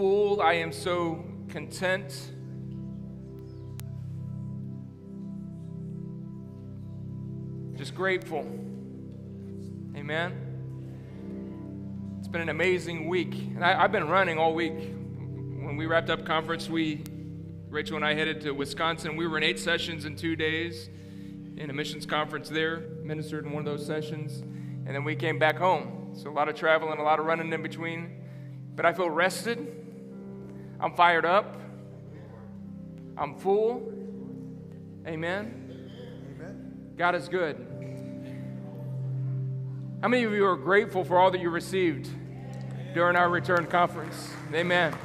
full. I am so content. Just grateful. Amen. It's been an amazing week. And I, have been running all week. When we wrapped up conference, we, Rachel and I headed to Wisconsin. We were in eight sessions in two days in a missions conference there, ministered in one of those sessions. And then we came back home. So a lot of traveling, a lot of running in between. But I feel rested. I'm fired up. I'm full. Amen. Amen. God is good. How many of you are grateful for all that you received during our return conference? Amen.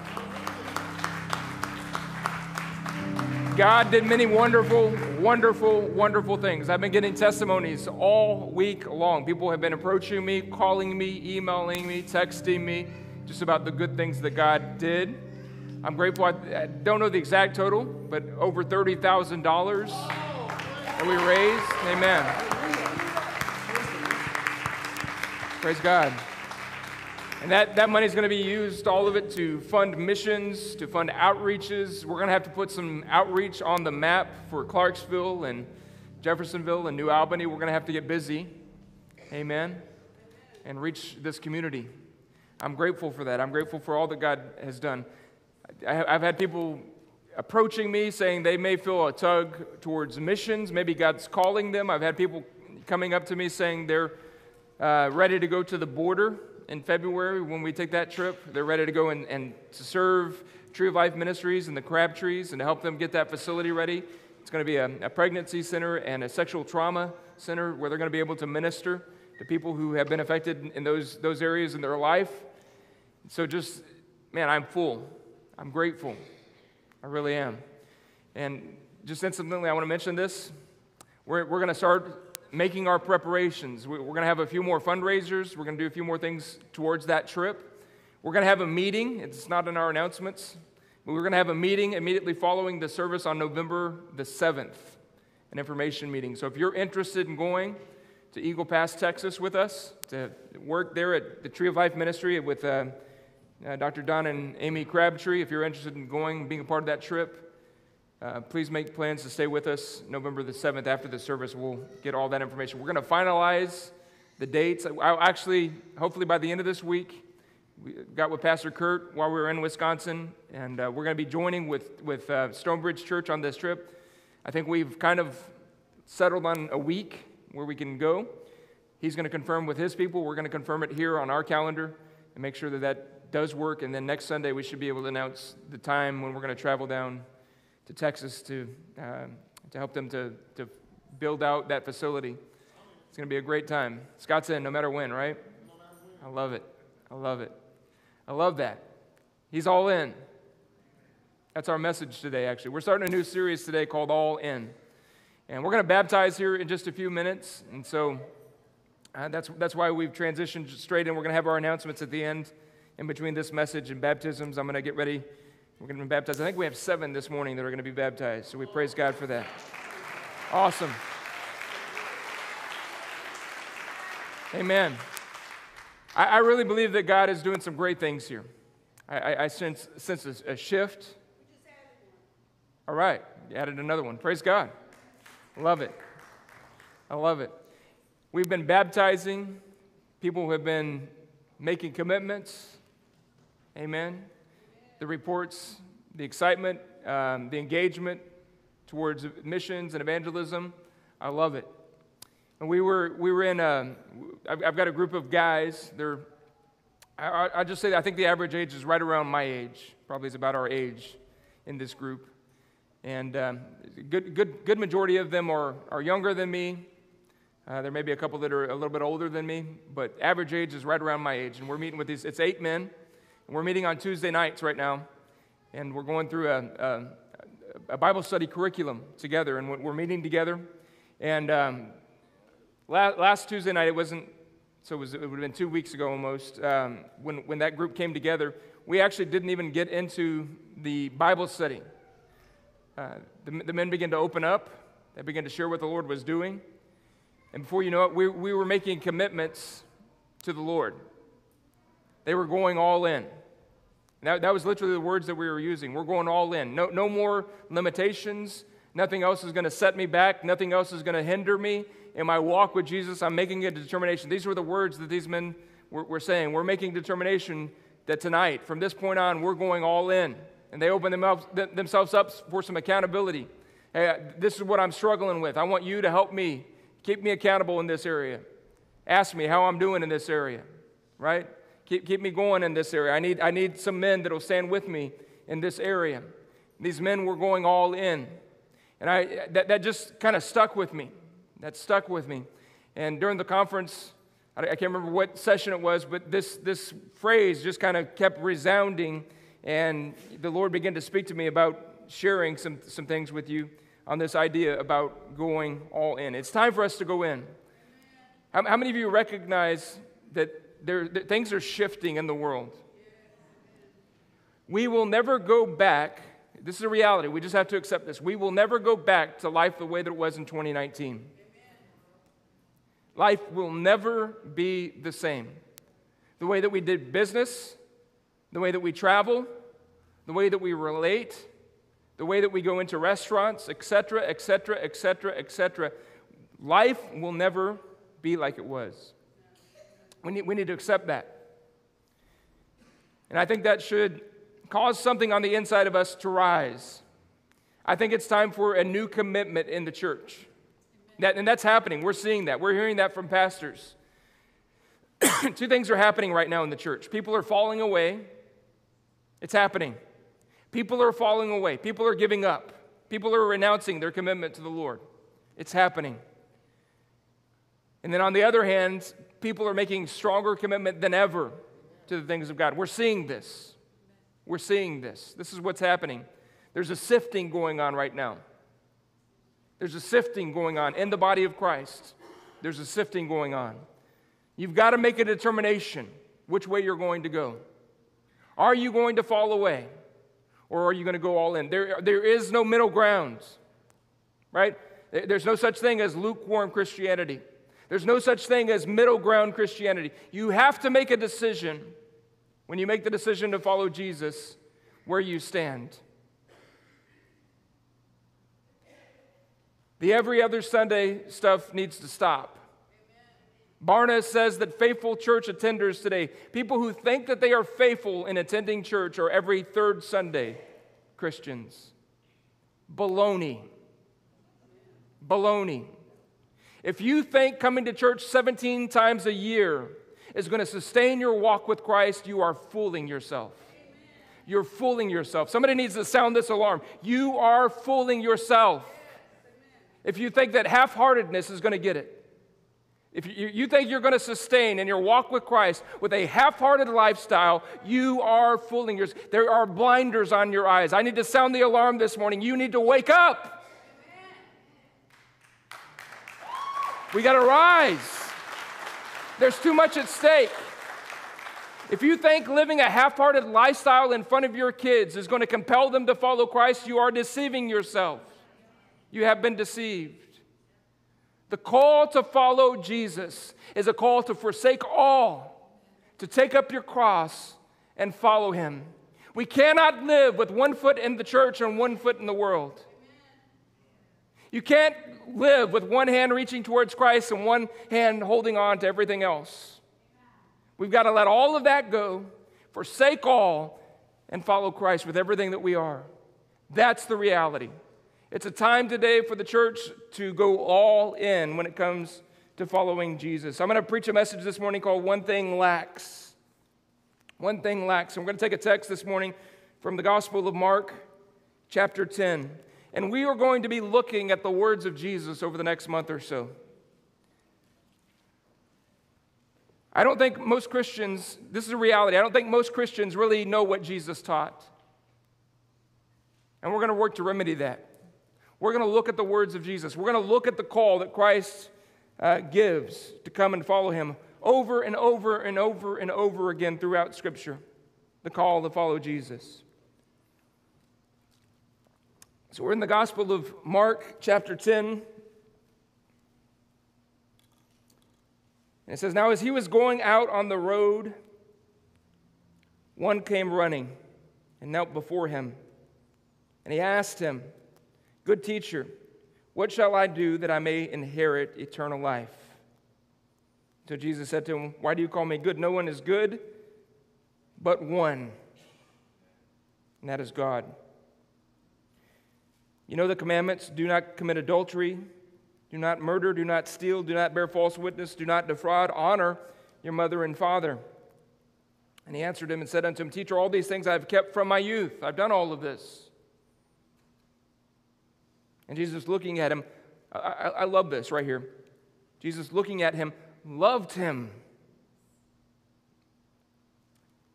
God did many wonderful, wonderful, wonderful things. I've been getting testimonies all week long. People have been approaching me, calling me, emailing me, texting me just about the good things that God did. I'm grateful. I, I don't know the exact total, but over $30,000 that we raised. Amen. Praise God. And that, that money is going to be used, all of it, to fund missions, to fund outreaches. We're going to have to put some outreach on the map for Clarksville and Jeffersonville and New Albany. We're going to have to get busy. Amen. And reach this community. I'm grateful for that. I'm grateful for all that God has done. I've had people approaching me saying they may feel a tug towards missions. Maybe God's calling them. I've had people coming up to me saying they're uh, ready to go to the border in February when we take that trip. They're ready to go and, and to serve Tree of Life Ministries and the Crabtrees and to help them get that facility ready. It's going to be a, a pregnancy center and a sexual trauma center where they're going to be able to minister to people who have been affected in those, those areas in their life. So just, man, I'm full. I'm grateful. I really am. And just incidentally, I want to mention this. We're, we're going to start making our preparations. We're going to have a few more fundraisers. We're going to do a few more things towards that trip. We're going to have a meeting. It's not in our announcements. But we're going to have a meeting immediately following the service on November the 7th, an information meeting. So if you're interested in going, to Eagle Pass, Texas with us to work there at the Tree of Life Ministry with uh, uh, Dr. Don and Amy Crabtree. If you're interested in going, being a part of that trip, uh, please make plans to stay with us November the 7th after the service. We'll get all that information. We're going to finalize the dates. I'll actually, hopefully by the end of this week, we got with Pastor Kurt while we were in Wisconsin, and uh, we're going to be joining with, with uh, Stonebridge Church on this trip. I think we've kind of settled on a week where we can go. He's going to confirm with his people. We're going to confirm it here on our calendar and make sure that that does work. And then next Sunday, we should be able to announce the time when we're going to travel down to Texas to, uh, to help them to, to build out that facility. It's going to be a great time. Scott's in no matter when, right? I love it. I love it. I love that. He's all in. That's our message today, actually. We're starting a new series today called All In. And we're going to baptize here in just a few minutes. And so uh, that's, that's why we've transitioned straight in. We're going to have our announcements at the end in between this message and baptisms. I'm going to get ready. We're going to be baptized. I think we have seven this morning that are going to be baptized. So we praise God for that. Awesome. Amen. I, I really believe that God is doing some great things here. I, I, I sense, sense a, a shift. All right, you added another one. Praise God. Love it. I love it. We've been baptizing. People who have been making commitments. Amen. The reports, the excitement, um, the engagement towards missions and evangelism. I love it. And we were, we were in a, I've, I've got a group of guys. They're, I, I just say I think the average age is right around my age, probably is about our age in this group. And um, good, good, good majority of them are, are younger than me. Uh, there may be a couple that are a little bit older than me, but average age is right around my age. And we're meeting with these, it's eight men. And we're meeting on Tuesday nights right now. And we're going through a, a, a Bible study curriculum together. And we're meeting together. And um, last, last, Tuesday night, it wasn't, so it, was, it would have been two weeks ago almost, um, when, when that group came together, we actually didn't even get into the Bible study. Uh, the, the, men began to open up. They began to share what the Lord was doing. And before you know it, we, we were making commitments to the Lord. They were going all in. That, that was literally the words that we were using. We're going all in. No, no more limitations. Nothing else is going to set me back. Nothing else is going to hinder me in my walk with Jesus. I'm making a determination. These were the words that these men were, were saying. We're making determination that tonight, from this point on, we're going all in. And they open themselves up for some accountability. Hey, this is what I'm struggling with. I want you to help me, keep me accountable in this area. Ask me how I'm doing in this area, right? Keep, keep me going in this area. I need, I need some men that will stand with me in this area. These men were going all in. And I, that, that just kind of stuck with me. That stuck with me. And during the conference, I, I can't remember what session it was, but this, this phrase just kind of kept resounding. And the Lord began to speak to me about sharing some, some things with you on this idea about going all in. It's time for us to go in. How, how many of you recognize that there, things are shifting in the world. We will never go back. This is a reality. We just have to accept this. We will never go back to life the way that it was in 2019. Life will never be the same. The way that we did business, the way that we travel, the way that we relate, the way that we go into restaurants, etc., etc., etc., etc. Life will never be like it was. We need, we need to accept that. And I think that should cause something on the inside of us to rise. I think it's time for a new commitment in the church. That, and that's happening. We're seeing that. We're hearing that from pastors. Two things are happening right now in the church. People are falling away. It's happening. People are falling away. People are giving up. People are renouncing their commitment to the Lord. It's happening. And then on the other hand, people are making stronger commitment than ever to the things of God. We're seeing this. We're seeing this. This is what's happening. There's a sifting going on right now. There's a sifting going on in the body of Christ. There's a sifting going on. You've got to make a determination which way you're going to go. Are you going to fall away or are you going to go all in? There, there is no middle ground, right? There's no such thing as lukewarm Christianity. There's no such thing as middle ground Christianity. You have to make a decision when you make the decision to follow Jesus where you stand. The every other Sunday stuff needs to stop. Barna says that faithful church attenders today, people who think that they are faithful in attending church, are every third Sunday Christians. Baloney. Baloney. If you think coming to church 17 times a year is going to sustain your walk with Christ, you are fooling yourself. You're fooling yourself. Somebody needs to sound this alarm. You are fooling yourself. If you think that half heartedness is going to get it, if you, you think you're going to sustain in your walk with Christ with a half hearted lifestyle, you are fooling yourself. There are blinders on your eyes. I need to sound the alarm this morning. You need to wake up. We got to rise. There's too much at stake. If you think living a half hearted lifestyle in front of your kids is going to compel them to follow Christ, you are deceiving yourself. You have been deceived. The call to follow Jesus is a call to forsake all, to take up your cross and follow him. We cannot live with one foot in the church and one foot in the world. You can't live with one hand reaching towards Christ and one hand holding on to everything else. We've got to let all of that go, forsake all, and follow Christ with everything that we are. That's the reality. It's a time today for the church to go all in when it comes to following Jesus. I'm going to preach a message this morning called One Thing Lacks. One Thing Lacks. I'm going to take a text this morning from the Gospel of Mark, chapter 10. And we are going to be looking at the words of Jesus over the next month or so. I don't think most Christians, this is a reality, I don't think most Christians really know what Jesus taught. And we're going to work to remedy that. We're going to look at the words of Jesus. We're going to look at the call that Christ uh, gives to come and follow him over and over and over and over again throughout Scripture. The call to follow Jesus. So we're in the Gospel of Mark, chapter 10. And it says, Now as he was going out on the road, one came running and knelt before him. And he asked him, Good teacher, what shall I do that I may inherit eternal life? So Jesus said to him, Why do you call me good? No one is good but one, and that is God. You know the commandments do not commit adultery, do not murder, do not steal, do not bear false witness, do not defraud, honor your mother and father. And he answered him and said unto him, Teacher, all these things I have kept from my youth. I've done all of this. And Jesus looking at him, I, I, I love this right here. Jesus looking at him, loved him.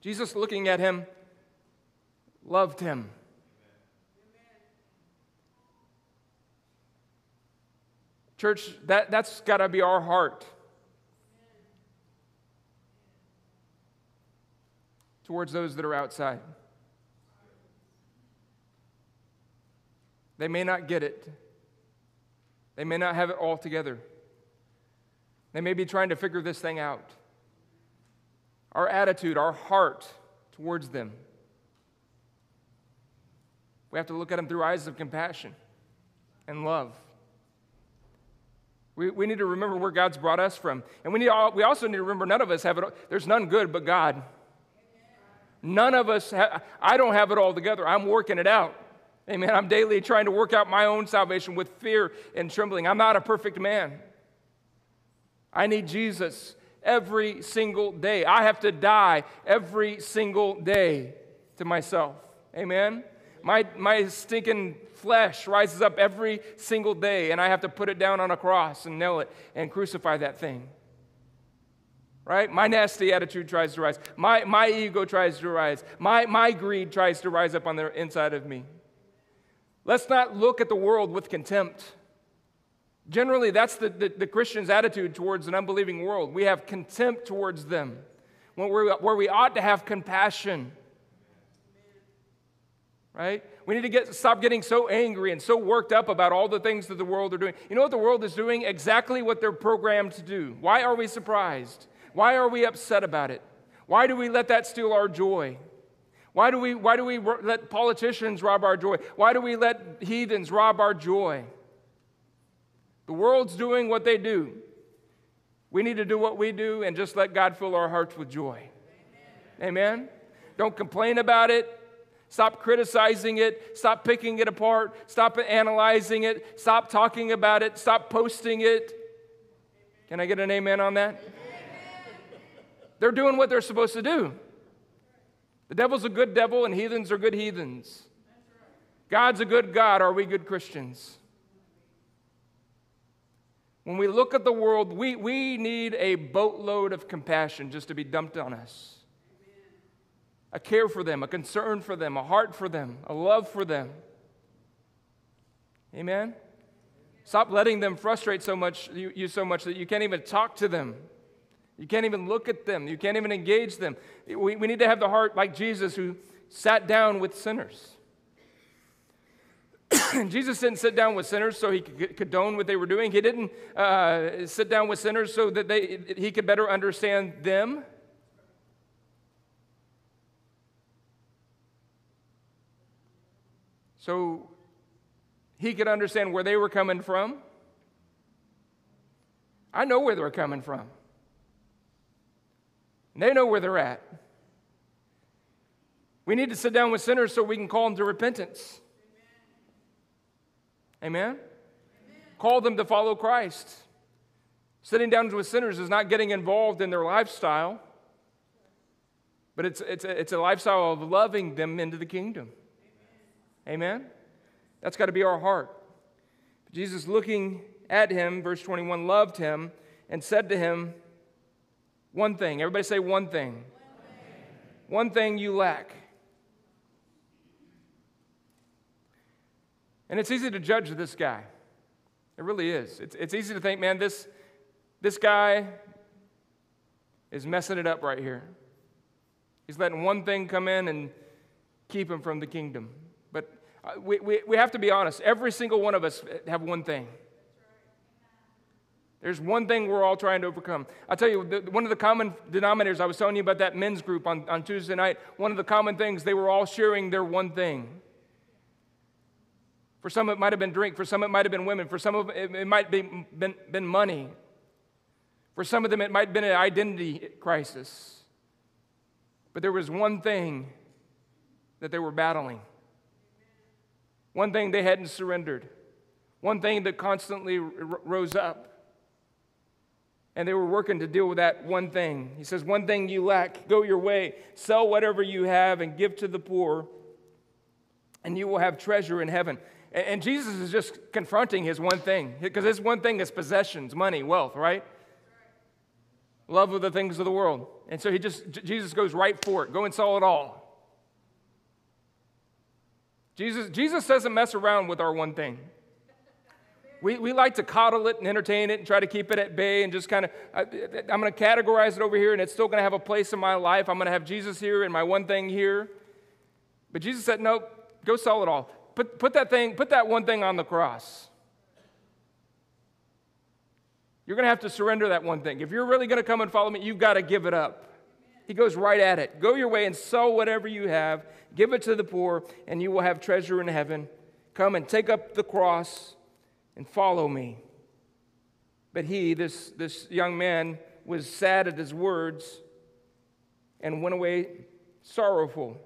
Jesus looking at him, loved him. Church, that, that's got to be our heart. towards those that are outside. They may not get it, they may not have it all together. They may be trying to figure this thing out. Our attitude, our heart towards them. We have to look at them through eyes of compassion and love. We, we need to remember where God's brought us from. And we, need, we also need to remember none of us have it. There's none good but God. None of us, ha- I don't have it all together. I'm working it out. Amen. I'm daily trying to work out my own salvation with fear and trembling. I'm not a perfect man. I need Jesus every single day. I have to die every single day to myself. Amen. My, my stinking flesh rises up every single day, and I have to put it down on a cross and nail it and crucify that thing right? My nasty attitude tries to rise. My, my ego tries to rise. My, my greed tries to rise up on the inside of me. Let's not look at the world with contempt. Generally, that's the, the, the Christian's attitude towards an unbelieving world. We have contempt towards them, where, where we ought to have compassion. Right? We need to get, stop getting so angry and so worked up about all the things that the world are doing. You know what the world is doing? Exactly what they're programmed to do. Why are we surprised? Why are we upset about it? Why do we let that steal our joy? Why do we, why do we let politicians rob our joy? Why do we let heathens rob our joy? The world's doing what they do. We need to do what we do and just let God fill our hearts with joy. Amen? Amen? Don't complain about it. Stop criticizing it. Stop picking it apart. Stop analyzing it. Stop talking about it. Stop posting it. Can I get an amen on that? They're doing what they're supposed to do. The devil's a good devil, and heathens are good heathens. God's a good God. Are we good Christians? When we look at the world, we, we need a boatload of compassion just to be dumped on us. A care for them, a concern for them, a heart for them, a love for them. Amen? Stop letting them frustrate so much, you, you so much that you can't even talk to them. You can't even look at them. You can't even engage them. We, we need to have the heart like Jesus who sat down with sinners. Jesus didn't sit down with sinners so he could condone what they were doing. He didn't uh, sit down with sinners so that they, he could better understand them. So he could understand where they were coming from. I know where they're coming from. They know where they're at. We need to sit down with sinners so we can call them to repentance. Amen? Amen? Call them to follow Christ. Sitting down with sinners is not getting involved in their lifestyle, but it's, it's, a, it's a lifestyle of loving them into the kingdom. Amen? That's got to be our heart. Jesus, looking at him, verse 21, loved him and said to him, one thing. Everybody say one thing. One thing, one thing you lack. And it's easy to judge this guy. It really is. It's, it's easy to think, man, this, this guy is messing it up right here. He's letting one thing come in and keep him from the kingdom. Uh, we, we, we have to be honest. Every single one of us have one thing. There's one thing we're all trying to overcome. I'll tell you, the, one of the common denominators, I was telling you about that men's group on, on Tuesday night, one of the common things, they were all sharing their one thing. For some, it might have been drink. For some, it might have been women. For some of it, it might been, been, been money. For some of them, it might have been an identity crisis. But there was one thing that they were battling, one thing they hadn't surrendered, one thing that constantly r- rose up. And they were working to deal with that one thing. He says, One thing you lack, go your way, sell whatever you have, and give to the poor, and you will have treasure in heaven. And Jesus is just confronting his one thing, because his one thing is possessions, money, wealth, right? Love of the things of the world. And so he just, Jesus goes right for it. Go and sell it all. Jesus, Jesus doesn't mess around with our one thing. We, we like to coddle it and entertain it and try to keep it at bay and just kind of, I'm going to categorize it over here and it's still going to have a place in my life. I'm going to have Jesus here and my one thing here. But Jesus said, no, go sell it all. Put, put that thing, put that one thing on the cross. You're going to have to surrender that one thing. If you're really going to come and follow me, you've got to give it up. He goes right at it. Go your way and sell whatever you have, give it to the poor, and you will have treasure in heaven. Come and take up the cross and follow me. But he, this, this young man, was sad at his words and went away sorrowful,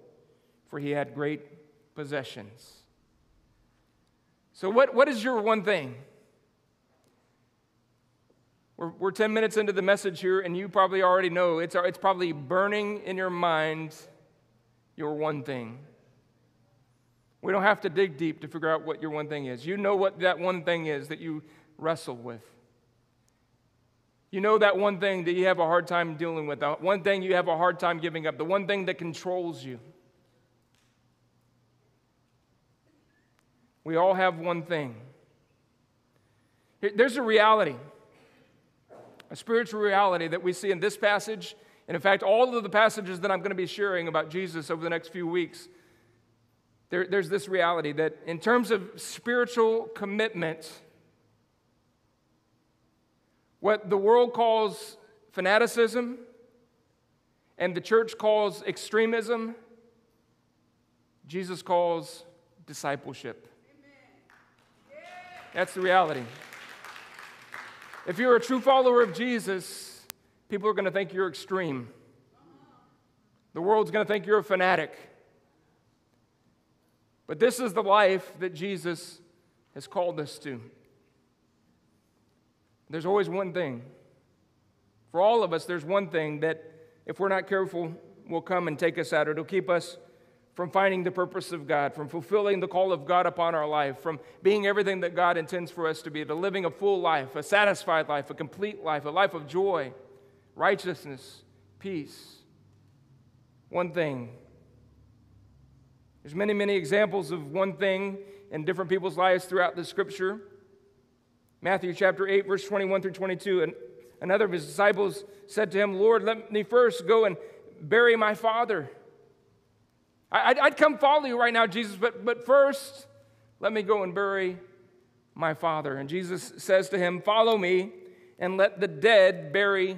for he had great possessions. So, what, what is your one thing? We're, we're 10 minutes into the message here, and you probably already know it's, it's probably burning in your mind your one thing. We don't have to dig deep to figure out what your one thing is. You know what that one thing is that you wrestle with. You know that one thing that you have a hard time dealing with, the one thing you have a hard time giving up, the one thing that controls you. We all have one thing. There's a reality, a spiritual reality that we see in this passage, and in fact, all of the passages that I'm going to be sharing about Jesus over the next few weeks. There, there's this reality that, in terms of spiritual commitment, what the world calls fanaticism and the church calls extremism, Jesus calls discipleship. That's the reality. If you're a true follower of Jesus, people are going to think you're extreme. The world's going to think you're a fanatic. But this is the life that Jesus has called us to. There's always one thing. For all of us, there's one thing that, if we're not careful, will come and take us out. It'll keep us from finding the purpose of God, from fulfilling the call of God upon our life, from being everything that God intends for us to be, to living a full life, a satisfied life, a complete life, a life of joy, righteousness, peace. One thing. There's many, many examples of one thing in different people's lives throughout the scripture. Matthew chapter 8, verse 21 through 22. And another of his disciples said to him, Lord, let me first go and bury my father. I'd, I'd come follow you right now, Jesus, but, but first, let me go and bury my father. And Jesus says to him, Follow me and let the dead bury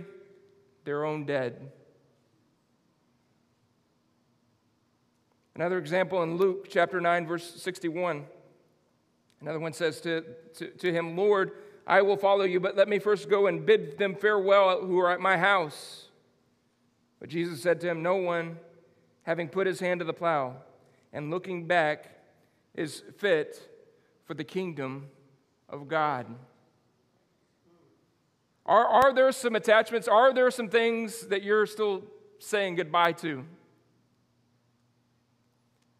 their own dead. Another example in Luke chapter 9, verse 61. Another one says to, to, to, him, Lord, I will follow you, but let me first go and bid them farewell who are at my house. But Jesus said to him, No one having put his hand to the plow and looking back, is fit for the kingdom of God. Are, are there some attachments? Are there some things that you're still saying goodbye to?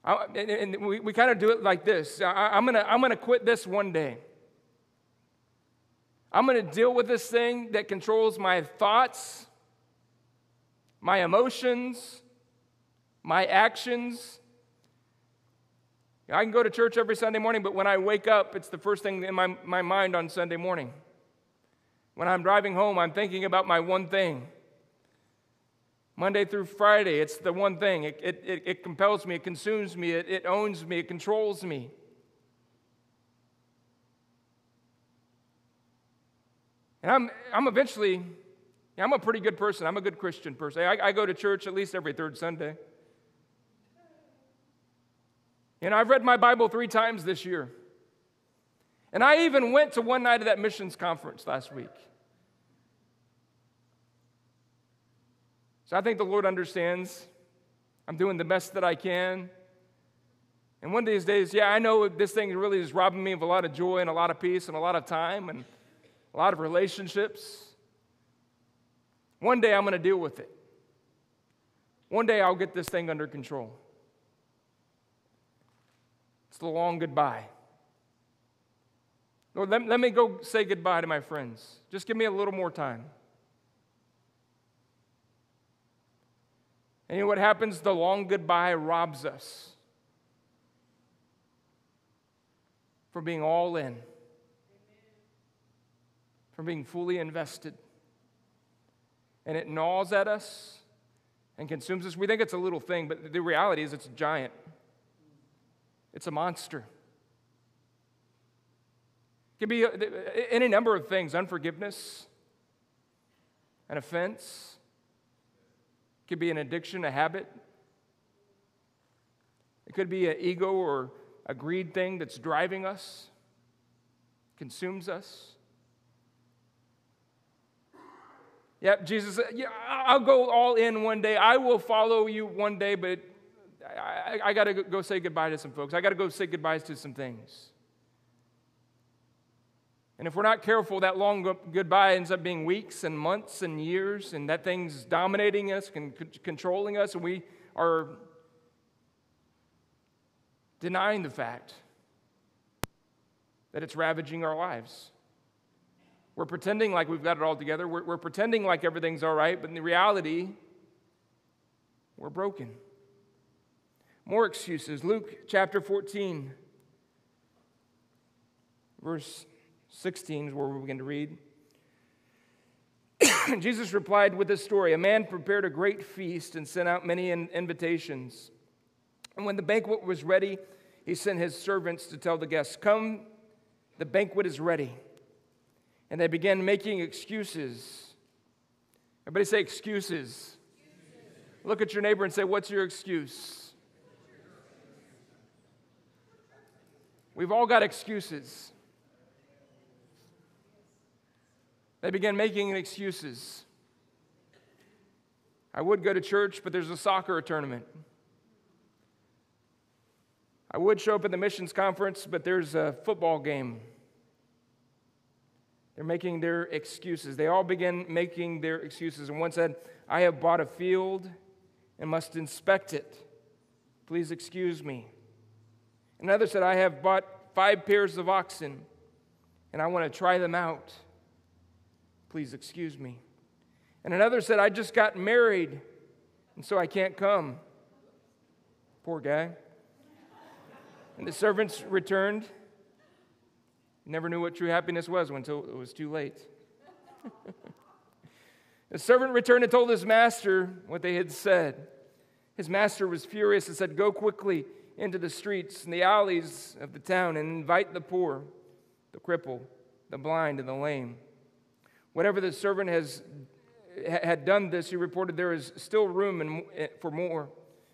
I, and, and, we, we kind of do it like this I, am going to I'm going to quit this one day. I'm going to deal with this thing that controls my thoughts, my emotions, my actions. I can go to church every Sunday morning, but when I wake up, it's the first thing in my, my mind on Sunday morning. When I'm driving home, I'm thinking about my one thing. Monday through Friday, it's the one thing. It, it, it, it compels me, it consumes me, it, it owns me, it controls me. And I'm, I'm eventually, I'm a pretty good person. I'm a good Christian person. I, I go to church at least every third Sunday. And I've read my Bible three times this year. And I even went to one night of that missions conference last week. So I think the Lord understands. I'm doing the best that I can. And one of these days, yeah, I know this thing really is robbing me of a lot of joy and a lot of peace and a lot of time and a lot of relationships. One day I'm going to deal with it. One day I'll get this thing under control. It's the long goodbye. Lord, let, let me go say goodbye to my friends. Just give me a little more time. And you know what happens? The long goodbye robs us from being all in, from being fully invested. And it gnaws at us and consumes us. We think it's a little thing, but the reality is it's giant, it's a monster. It can be uh, uh, any number of things unforgiveness, an offense, it could be an addiction, a habit. It could be an ego or a greed thing that's driving us, consumes us. Yep, Jesus, uh, yeah, I'll go all in one day. I will follow you one day, but I, I, got to go say goodbye to some folks. I got to go say goodbyes to some things. And if we're not careful, that long goodbye ends up being weeks and months and years, and that thing's dominating us and controlling us, and we are denying the fact that it's ravaging our lives. We're pretending like we've got it all together. We're, we're pretending like everything's all right, but in the reality, we're broken. More excuses. Luke chapter 14, verse 16 is where we begin to read. Jesus replied with this story A man prepared a great feast and sent out many invitations. And when the banquet was ready, he sent his servants to tell the guests, Come, the banquet is ready. And they began making excuses. Everybody say excuses. excuses. Look at your neighbor and say, What's your excuse? We've all got excuses. They began making excuses. I would go to church, but there's a soccer tournament. I would show up at the missions conference, but there's a football game. They're making their excuses. They all begin making their excuses. And one said, I have bought a field and must inspect it. Please excuse me. Another said, I have bought five pairs of oxen and I want to try them out. Please excuse me. And another said, I just got married, and so I can't come. Poor guy. And the servants returned. Never knew what true happiness was until it was too late. the servant returned and told his master what they had said. His master was furious and said, Go quickly into the streets and the alleys of the town and invite the poor, the cripple, the blind, and the lame. Whenever the servant has, had done this, he reported there is still room eh, for more.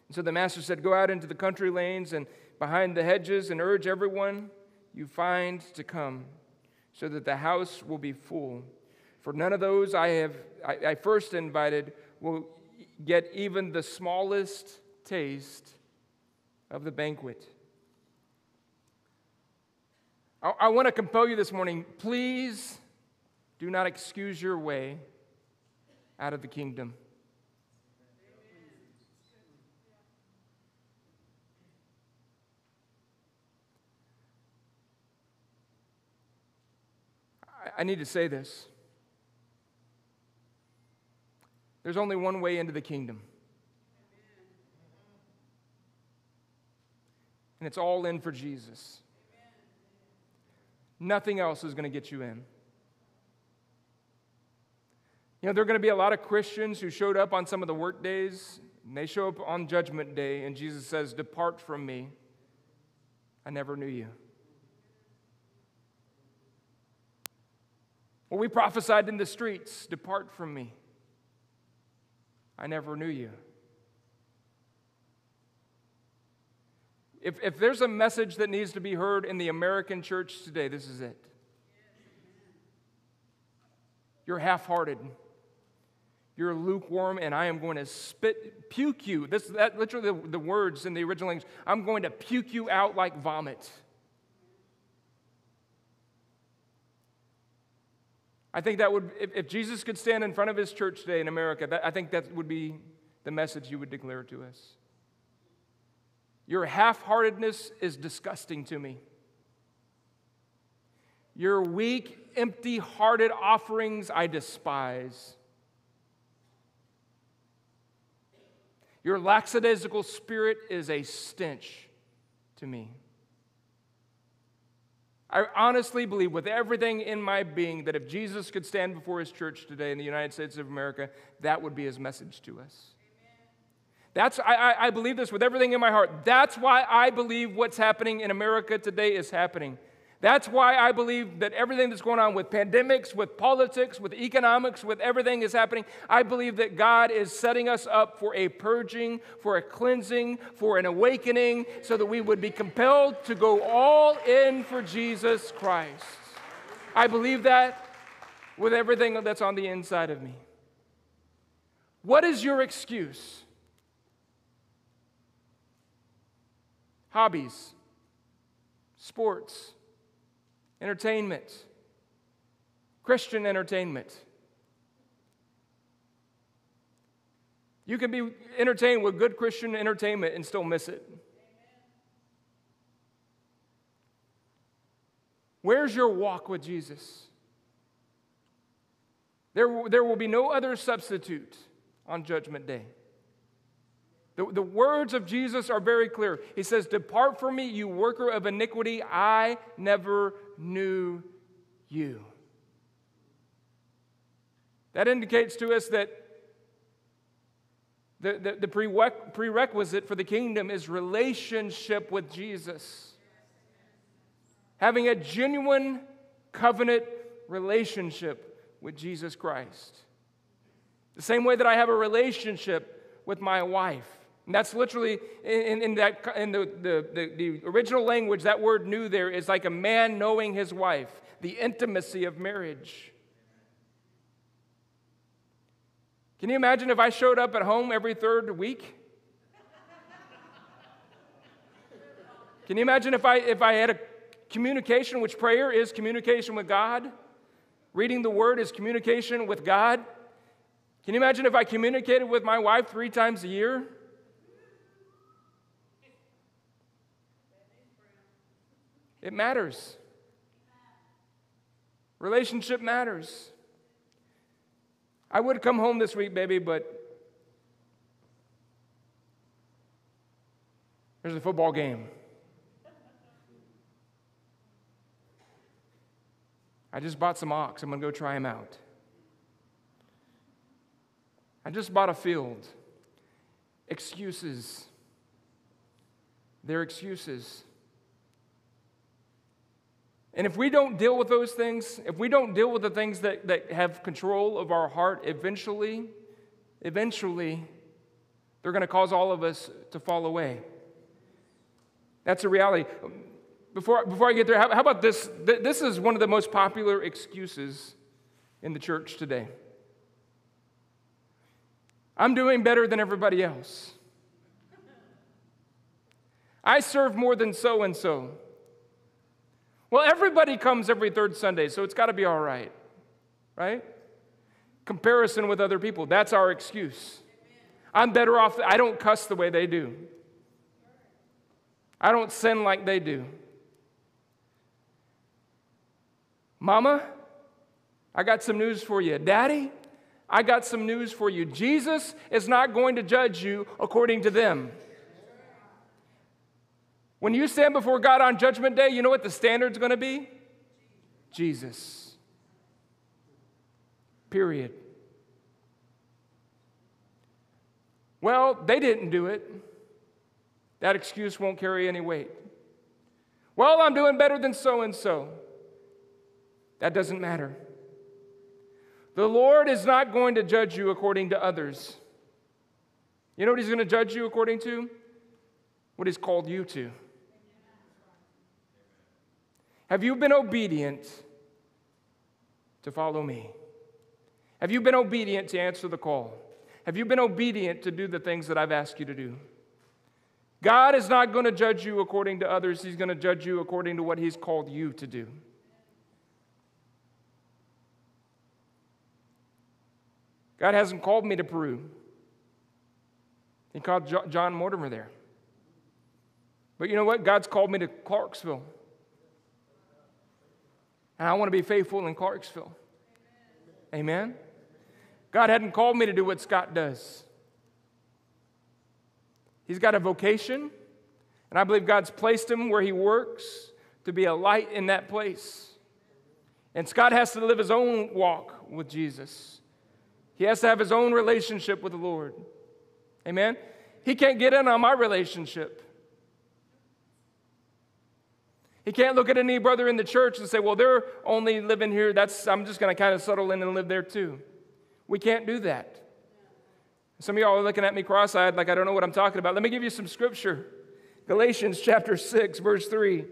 And so the master said, Go out into the country lanes and behind the hedges and urge everyone you find to come, so that the house will be full. For none of those I have I, I first invited will get even the smallest taste of the banquet. I, I want to compel you this morning. Please do not excuse your way out of the kingdom. I need to say this. There's only one way into the kingdom. And it's all in for Jesus. Nothing else is going to get you in. You know, there are going to be a lot of Christians who showed up on some of the work days, and they show up on Judgment Day, and Jesus says, Depart from me. I never knew you. Well, we prophesied in the streets Depart from me. I never knew you. If, if there's a message that needs to be heard in the American church today, this is it. You're half hearted. You're lukewarm, and I am going to spit, puke you. This, that literally the, the words in the original language. I'm going to puke you out like vomit. I think that would, if, if, Jesus could stand in front of his church today in America, that, I think that would be the message you would declare to us. Your half heartedness is disgusting to me. Your weak, empty hearted offerings I despise. Your lackadaisical spirit is a stench to me. I honestly believe with everything in my being that if Jesus could stand before his church today in the United States of America, that would be his message to us. That's, I, I believe this with everything in my heart. That's why I believe what's happening in America today is happening. That's why I believe that everything that's going on with pandemics, with politics, with economics, with everything is happening. I believe that God is setting us up for a purging, for a cleansing, for an awakening, so that we would be compelled to go all in for Jesus Christ. I believe that with everything that's on the inside of me. What is your excuse? Hobbies, sports entertainment, Christian entertainment. You can be entertained with good Christian entertainment and still miss it. Where's your walk with Jesus? There, there will be no other substitute on Judgment Day. The, the words of Jesus are very clear. He says, Depart from me, you worker of iniquity, I never knew you. That indicates to us that the, the, the prerequisite for the kingdom is relationship with Jesus. Having a genuine covenant relationship with Jesus Christ. The same way that I have a relationship with my wife. And that's literally in, in, that, in the, the, the, the original language, that word knew there is like a man knowing his wife, the intimacy of marriage. Can you imagine if I showed up at home every third week? Can you imagine if I, if I had a communication, which prayer is communication with God? Reading the word is communication with God? Can you imagine if I communicated with my wife three times a year? It matters. Relationship matters. I would come home this week, baby, but there's a football game. I just bought some ox. I'm going to go try them out. I just bought a field. Excuses. They're excuses. And if we don't deal with those things, if we don't deal with the things that, that have control of our heart, eventually, eventually, they're going to cause all of us to fall away. That's a reality. Before, before I get there, how, how about this? This is one of the most popular excuses in the church today. I'm doing better than everybody else. I serve more than so and so. Well, everybody comes every third Sunday, so it's got to be all right, right? Comparison with other people, that's our excuse. I'm better off, I don't cuss the way they do, I don't sin like they do. Mama, I got some news for you. Daddy, I got some news for you. Jesus is not going to judge you according to them. When you stand before God on Judgment Day, you know what the standard's going to be? Jesus. Period. Well, they didn't do it. That excuse won't carry any weight. Well, I'm doing better than so and so. That doesn't matter. The Lord is not going to judge you according to others. You know what He's going to judge you according to? What He's called you to. Have you been obedient to follow me? Have you been obedient to answer the call? Have you been obedient to do the things that I've asked you to do? God is not going to judge you according to others, He's going to judge you according to what He's called you to do. God hasn't called me to Peru. He called John Mortimer there. But you know what? God's called me to Clarksville. And I want to be faithful in Clarksville. Amen. God hadn't called me to do what Scott does. He's got a vocation, and I believe God's placed him where he works to be a light in that place. And Scott has to live his own walk with Jesus. He has to have his own relationship with the Lord. Amen? He can't get in on my relationship. He can't look at any brother in the church and say, well, they're only living here. That's, I'm just going to kind of settle in and live there too. We can't do that. Some of y'all are looking at me cross eyed like I don't know what I'm talking about. Let me give you some scripture Galatians chapter 6, verse 3.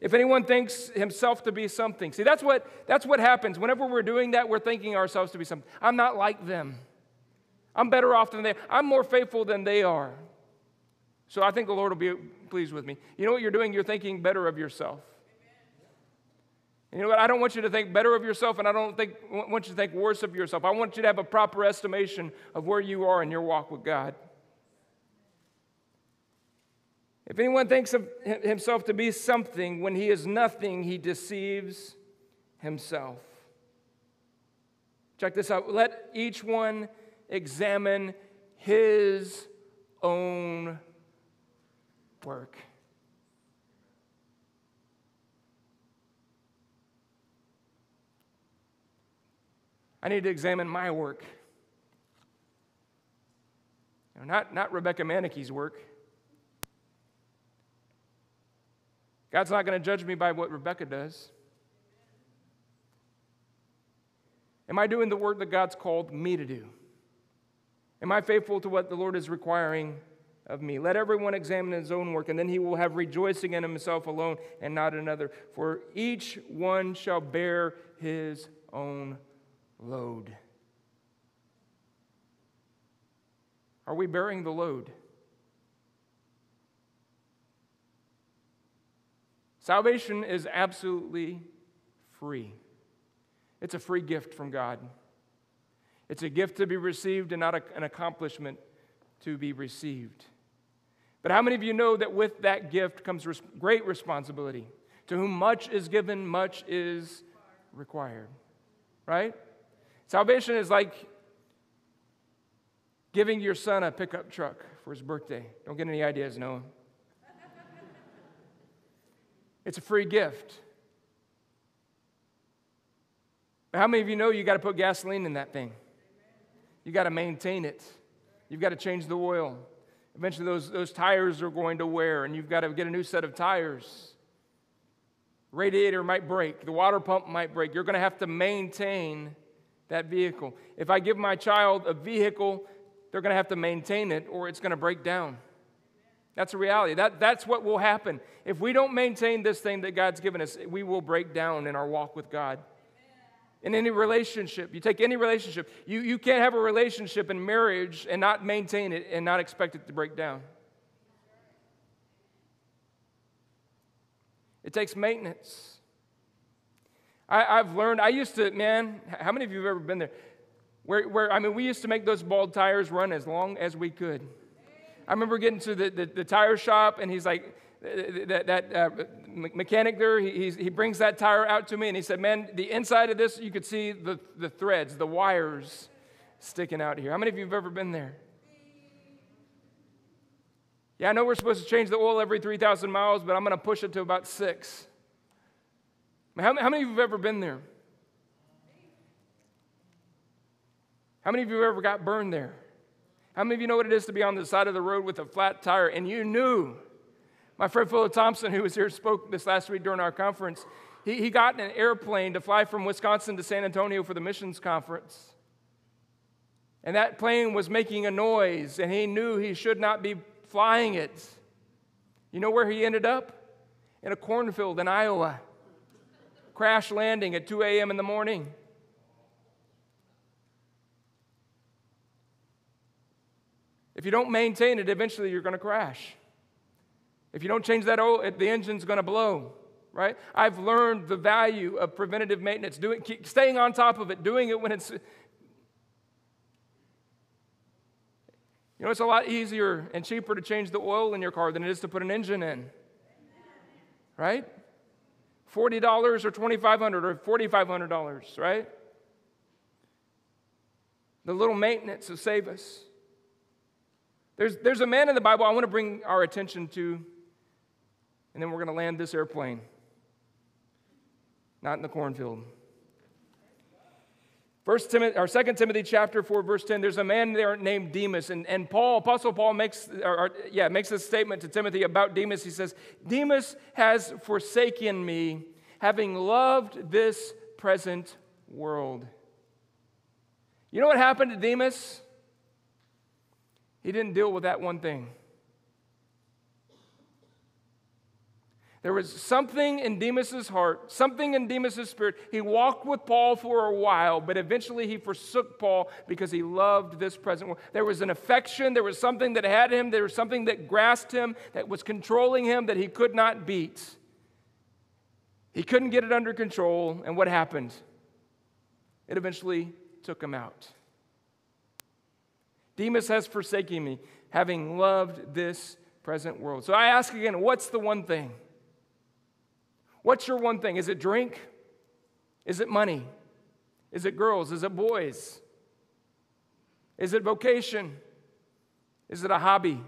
If anyone thinks himself to be something, see, that's what, that's what happens. Whenever we're doing that, we're thinking ourselves to be something. I'm not like them. I'm better off than they I'm more faithful than they are. So I think the Lord will be pleased with me. You know what you're doing? You're thinking better of yourself. And you know what? I don't want you to think better of yourself, and I don't think, want you to think worse of yourself. I want you to have a proper estimation of where you are in your walk with God. If anyone thinks of himself to be something when he is nothing, he deceives himself. Check this out. Let each one examine his own work. I need to examine my work. You know, not, not Rebecca Manicky's work. God's not going to judge me by what Rebecca does. Am I doing the work that God's called me to do? Am I faithful to what the Lord is requiring of me? Let everyone examine his own work, and then he will have rejoicing in himself alone and not another. For each one shall bear his own load. Are we bearing the load? Salvation is absolutely free. It's a free gift from God. It's a gift to be received and not a, an accomplishment to be received. But how many of you know that with that gift comes res- great responsibility? To whom much is given, much is required. Right? Salvation is like giving your son a pickup truck for his birthday. Don't get any ideas, Noah. It's a free gift. How many of you know you got to put gasoline in that thing? You got to maintain it. You've got to change the oil. Eventually, those, those tires are going to wear, and you've got to get a new set of tires. Radiator might break, the water pump might break. You're going to have to maintain that vehicle. If I give my child a vehicle, they're going to have to maintain it or it's going to break down. That's a reality. That, that's what will happen. If we don't maintain this thing that God's given us, we will break down in our walk with God. In any relationship, you take any relationship, you, you can't have a relationship in marriage and not maintain it and not expect it to break down. It takes maintenance. I, have learned, I used to, man, how many of you have ever been there? Where, where, I mean, we used to make those bald tires run as long as we could. I remember getting to the, the, the tire shop, and he's like, that, that uh, mechanic there, he, he brings that tire out to me, and he said, Man, the inside of this, you could see the, the threads, the wires sticking out here. How many of you have ever been there? Yeah, I know we're supposed to change the oil every 3,000 miles, but I'm going to push it to about six. How, how many of you have ever been there? How many of you have ever got burned there? How many of you know what it is to be on the side of the road with a flat tire and you knew my friend Philip Thompson, who was here, spoke this last week during our conference. He, he got in an airplane to fly from Wisconsin to San Antonio for the missions conference. And that plane was making a noise, and he knew he should not be flying it. You know where he ended up? In a cornfield in Iowa. Crash landing at 2 a.m. in the morning. If you don't maintain it, eventually you're going to crash. If you don't change that oil, the engine's going to blow, right? I've learned the value of preventative maintenance, doing, staying on top of it, doing it when it's. You know, it's a lot easier and cheaper to change the oil in your car than it is to put an engine in, right? $40 or 2,500 or $4,500, right? The little maintenance will save us. There's, there's a man in the Bible I want to bring our attention to and then we're going to land this airplane, not in the cornfield. First Timothy, or Second Timothy chapter 4, verse 10, there's a man there named Demas. And, and Paul, Apostle Paul makes, or, or, yeah, makes a statement to Timothy about Demas. He says, Demas has forsaken me, having loved this present world. You know what happened to Demas? He didn't deal with that one thing. There was something in Demas's heart, something in Demas's spirit. He walked with Paul for a while, but eventually he forsook Paul because he loved this present world. There was an affection, there was something that had him, there was something that grasped him, that was controlling him that he could not beat. He couldn't get it under control, and what happened? It eventually took him out. Demas has forsaken me, having loved this present world. So I ask again, what's the one thing? What's your one thing? Is it drink? Is it money? Is it girls? Is it boys? Is it vocation? Is it a hobby?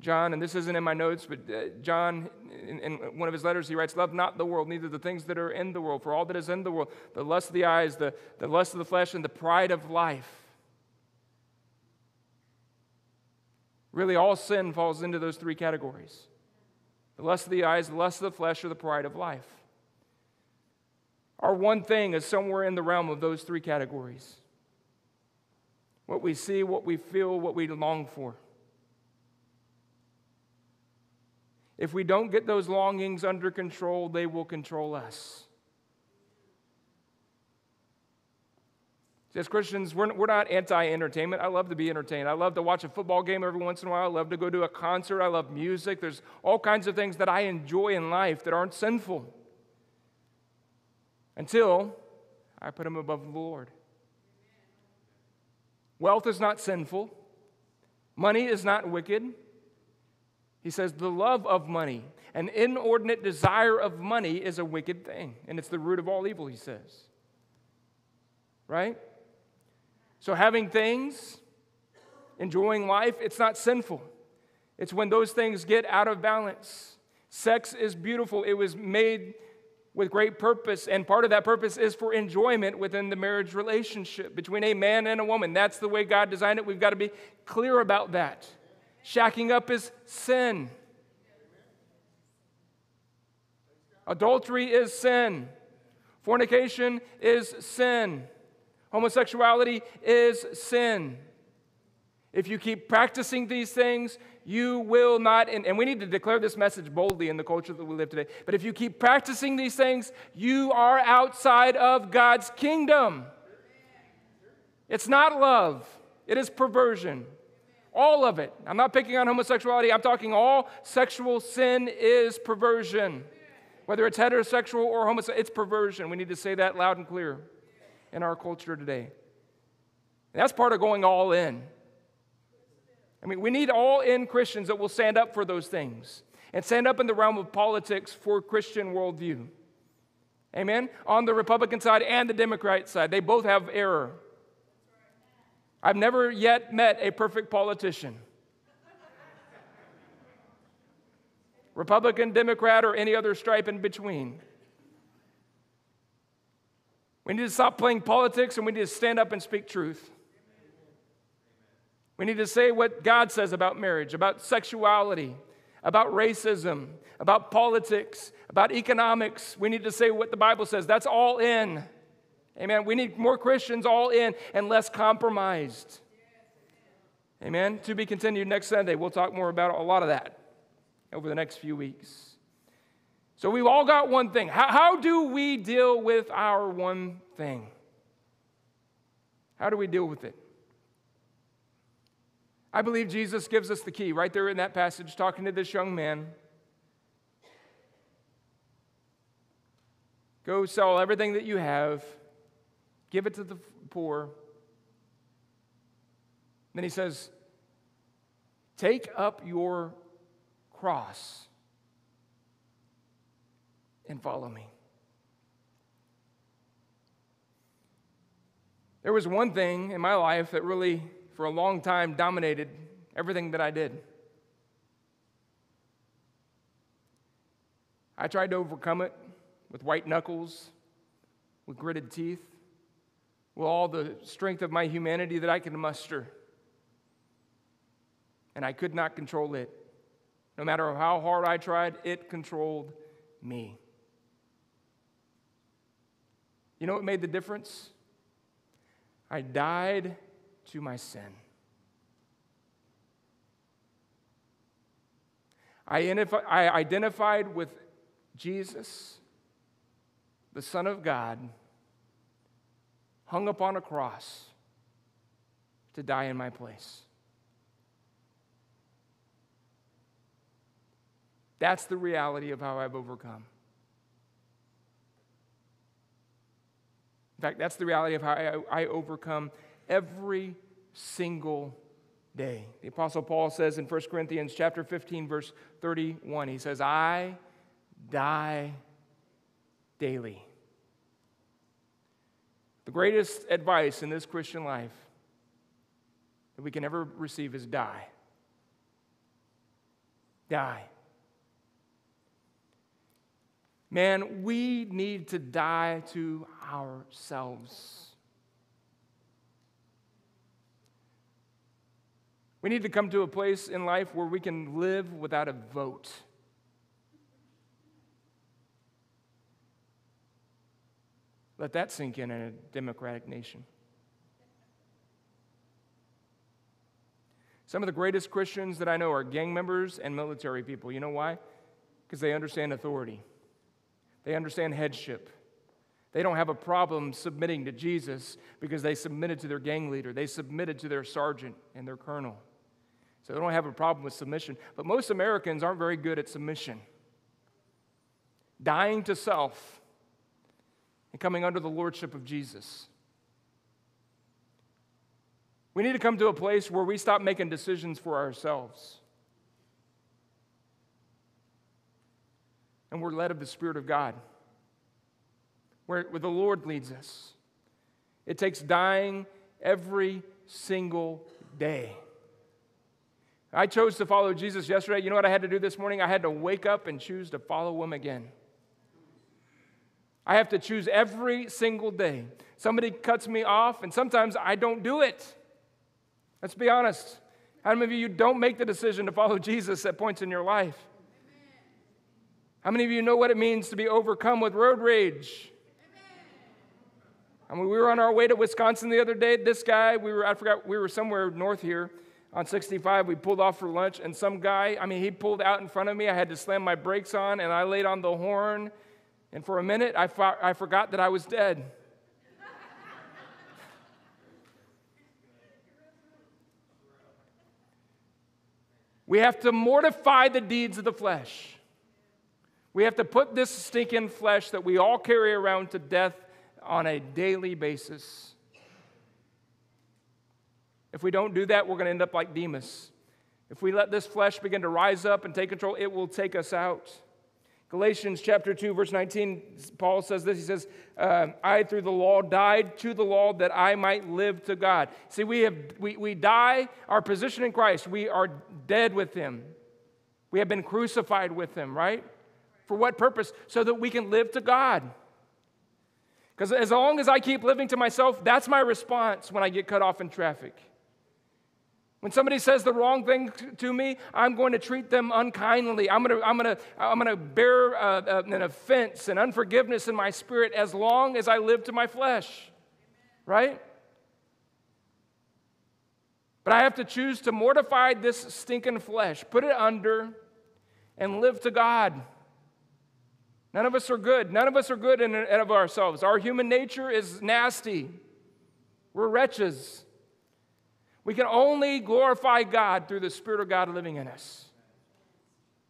John, and this isn't in my notes, but uh, John, in, one of his letters, he writes, Love not the world, neither the things that are in the world, for all that is in the world, the lust of the eyes, the, the lust of the flesh, and the pride of life Really, all sin falls into those three categories the lust of the eyes, the lust of the flesh, or the pride of life. Our one thing is somewhere in the realm of those three categories what we see, what we feel, what we long for. If we don't get those longings under control, they will control us. As Christians, we're, we're not anti entertainment. I love to be entertained. I love to watch a football game every once in a while. I love to go to a concert. I love music. There's all kinds of things that I enjoy in life that aren't sinful until I put them above the Lord. Wealth is not sinful, money is not wicked. He says the love of money, an inordinate desire of money, is a wicked thing, and it's the root of all evil, he says. Right? So, having things, enjoying life, it's not sinful. It's when those things get out of balance. Sex is beautiful, it was made with great purpose, and part of that purpose is for enjoyment within the marriage relationship between a man and a woman. That's the way God designed it. We've got to be clear about that. Shacking up is sin. Adultery is sin. Fornication is sin. Homosexuality is sin. If you keep practicing these things, you will not, and, and, we need to declare this message boldly in the culture that we live today. But if you keep practicing these things, you are outside of God's kingdom. It's not love, it is perversion. All of it. I'm not picking on homosexuality, I'm talking all sexual sin is perversion. Whether it's heterosexual or homosexual, it's perversion. We need to say that loud and clear in our culture today. And that's part of going all in. I mean, we need all in Christians that will stand up for those things and stand up in the realm of politics for Christian worldview. Amen? On the Republican side and the Democrat side, they both have error. I've never yet met a perfect politician. Republican, Democrat, or any other stripe in between. We need to stop playing politics and we need to stand up and speak truth. We need to say what God says about marriage, about sexuality, about racism, about politics, about economics. We need to say what the Bible says. That's all in. Amen. We need more Christians all in and less compromised. Amen. To be continued next Sunday. We'll talk more about a lot of that over the next few weeks. So we've all got one thing. How, how do we deal with our one thing? How do we deal with it? I believe Jesus gives us the key right there in that passage, talking to this young man. Go sell everything that you have, give it to the poor. Then he says, Take up your cross and follow me. There was one thing in my life that really, for a long time, dominated everything that I did. I tried to overcome it with white knuckles, with gritted teeth, with all the strength of my humanity that I could muster. And I could not control it. No matter how hard I tried, it controlled me. You know what made the difference? I died to my sin. I, identified with Jesus, the Son of God, hung upon a cross to die in my place. That's the reality of how I've overcome. In fact, that's the reality of how I, I overcome every single day. The apostle Paul says in 1 Corinthians chapter 15 verse 31, he says, "I die daily." The greatest advice in this Christian life that we can ever receive is die. Die. Man, we need to die to ourselves. We need to come to a place in life where we can live without a vote. Let that sink in in a democratic nation. Some of the greatest Christians that I know are gang members and military people. You know why? Because they understand authority. They understand headship. They don't have a problem submitting to Jesus because they submitted to their gang leader, they submitted to their sergeant and their colonel. So they don't have a problem with submission. But most Americans aren't very good at submission. Dying to self and coming under the lordship of Jesus. We need to come to a place where we stop making decisions for ourselves. and we're led of the Spirit of God, where, where the Lord leads us. It takes dying every single day. I chose to follow Jesus yesterday. You know what I had to do this morning? I had to wake up and choose to follow him again. I have to choose every single day. Somebody cuts me off, and sometimes I don't do it. Let's be honest. How many of you don't make the decision to follow Jesus at points in your life? How many of you know what it means to be overcome with road rage? I mean, we were on our way to Wisconsin the other day. This guy, we were, I forgot, we were somewhere north here on 65. We pulled off for lunch, and some guy, I mean, he pulled out in front of me. I had to slam my brakes on, and I laid on the horn. And for a minute, I, fought, I forgot that I was dead. we have to mortify the deeds of the flesh. We have to put this stinking flesh that we all carry around to death on a daily basis. If we don't do that, we're going to end up like Demas. If we let this flesh begin to rise up and take control, it will take us out. Galatians chapter 2, verse 19, Paul says this. He says, uh, I, through the law, died to the law that I might live to God. See, we, have, we, we die, our position in Christ, we are dead with Him. We have been crucified with Him, right? For what purpose? So that we can live to God. Because as long as I keep living to myself, that's my response when I get cut off in traffic. When somebody says the wrong thing to me, I'm going to treat them unkindly. I'm going to, I'm going to, I'm going to bear uh, uh, an offense and unforgiveness in my spirit as long as I live to my flesh. Right? But I have to choose to mortify this stinking flesh, put it under, and live to God. None of us are good. None of us are good in and of ourselves. Our human nature is nasty. We're wretches. We can only glorify God through the Spirit of God living in us.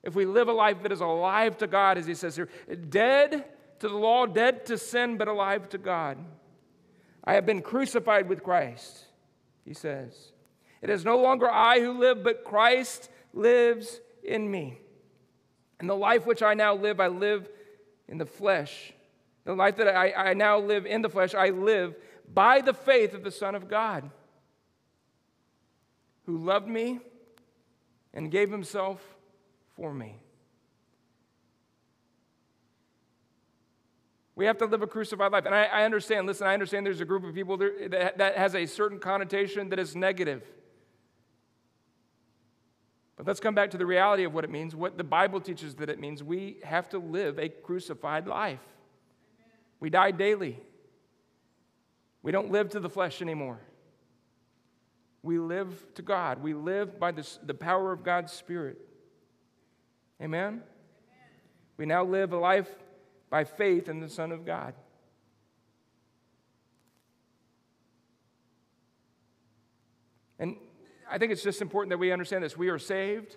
If we live a life that is alive to God, as he says here, dead to the law, dead to sin, but alive to God. I have been crucified with Christ, he says. It is no longer I who live, but Christ lives in me. And the life which I now live, I live in the flesh. The life that I, I now live in the flesh, I live by the faith of the Son of God, who loved me and gave himself for me. We have to live a crucified life. And I, I understand, listen, I understand there's a group of people that, that has a certain connotation that is negative. But let's come back to the reality of what it means, what the Bible teaches that it means. We have to live a crucified life. We die daily. We don't live to the flesh anymore. We live to God. We live by the, the power of God's Spirit. Amen? Amen? We now live a life by faith in the Son of God. And I think it's just important that we understand this. We are saved,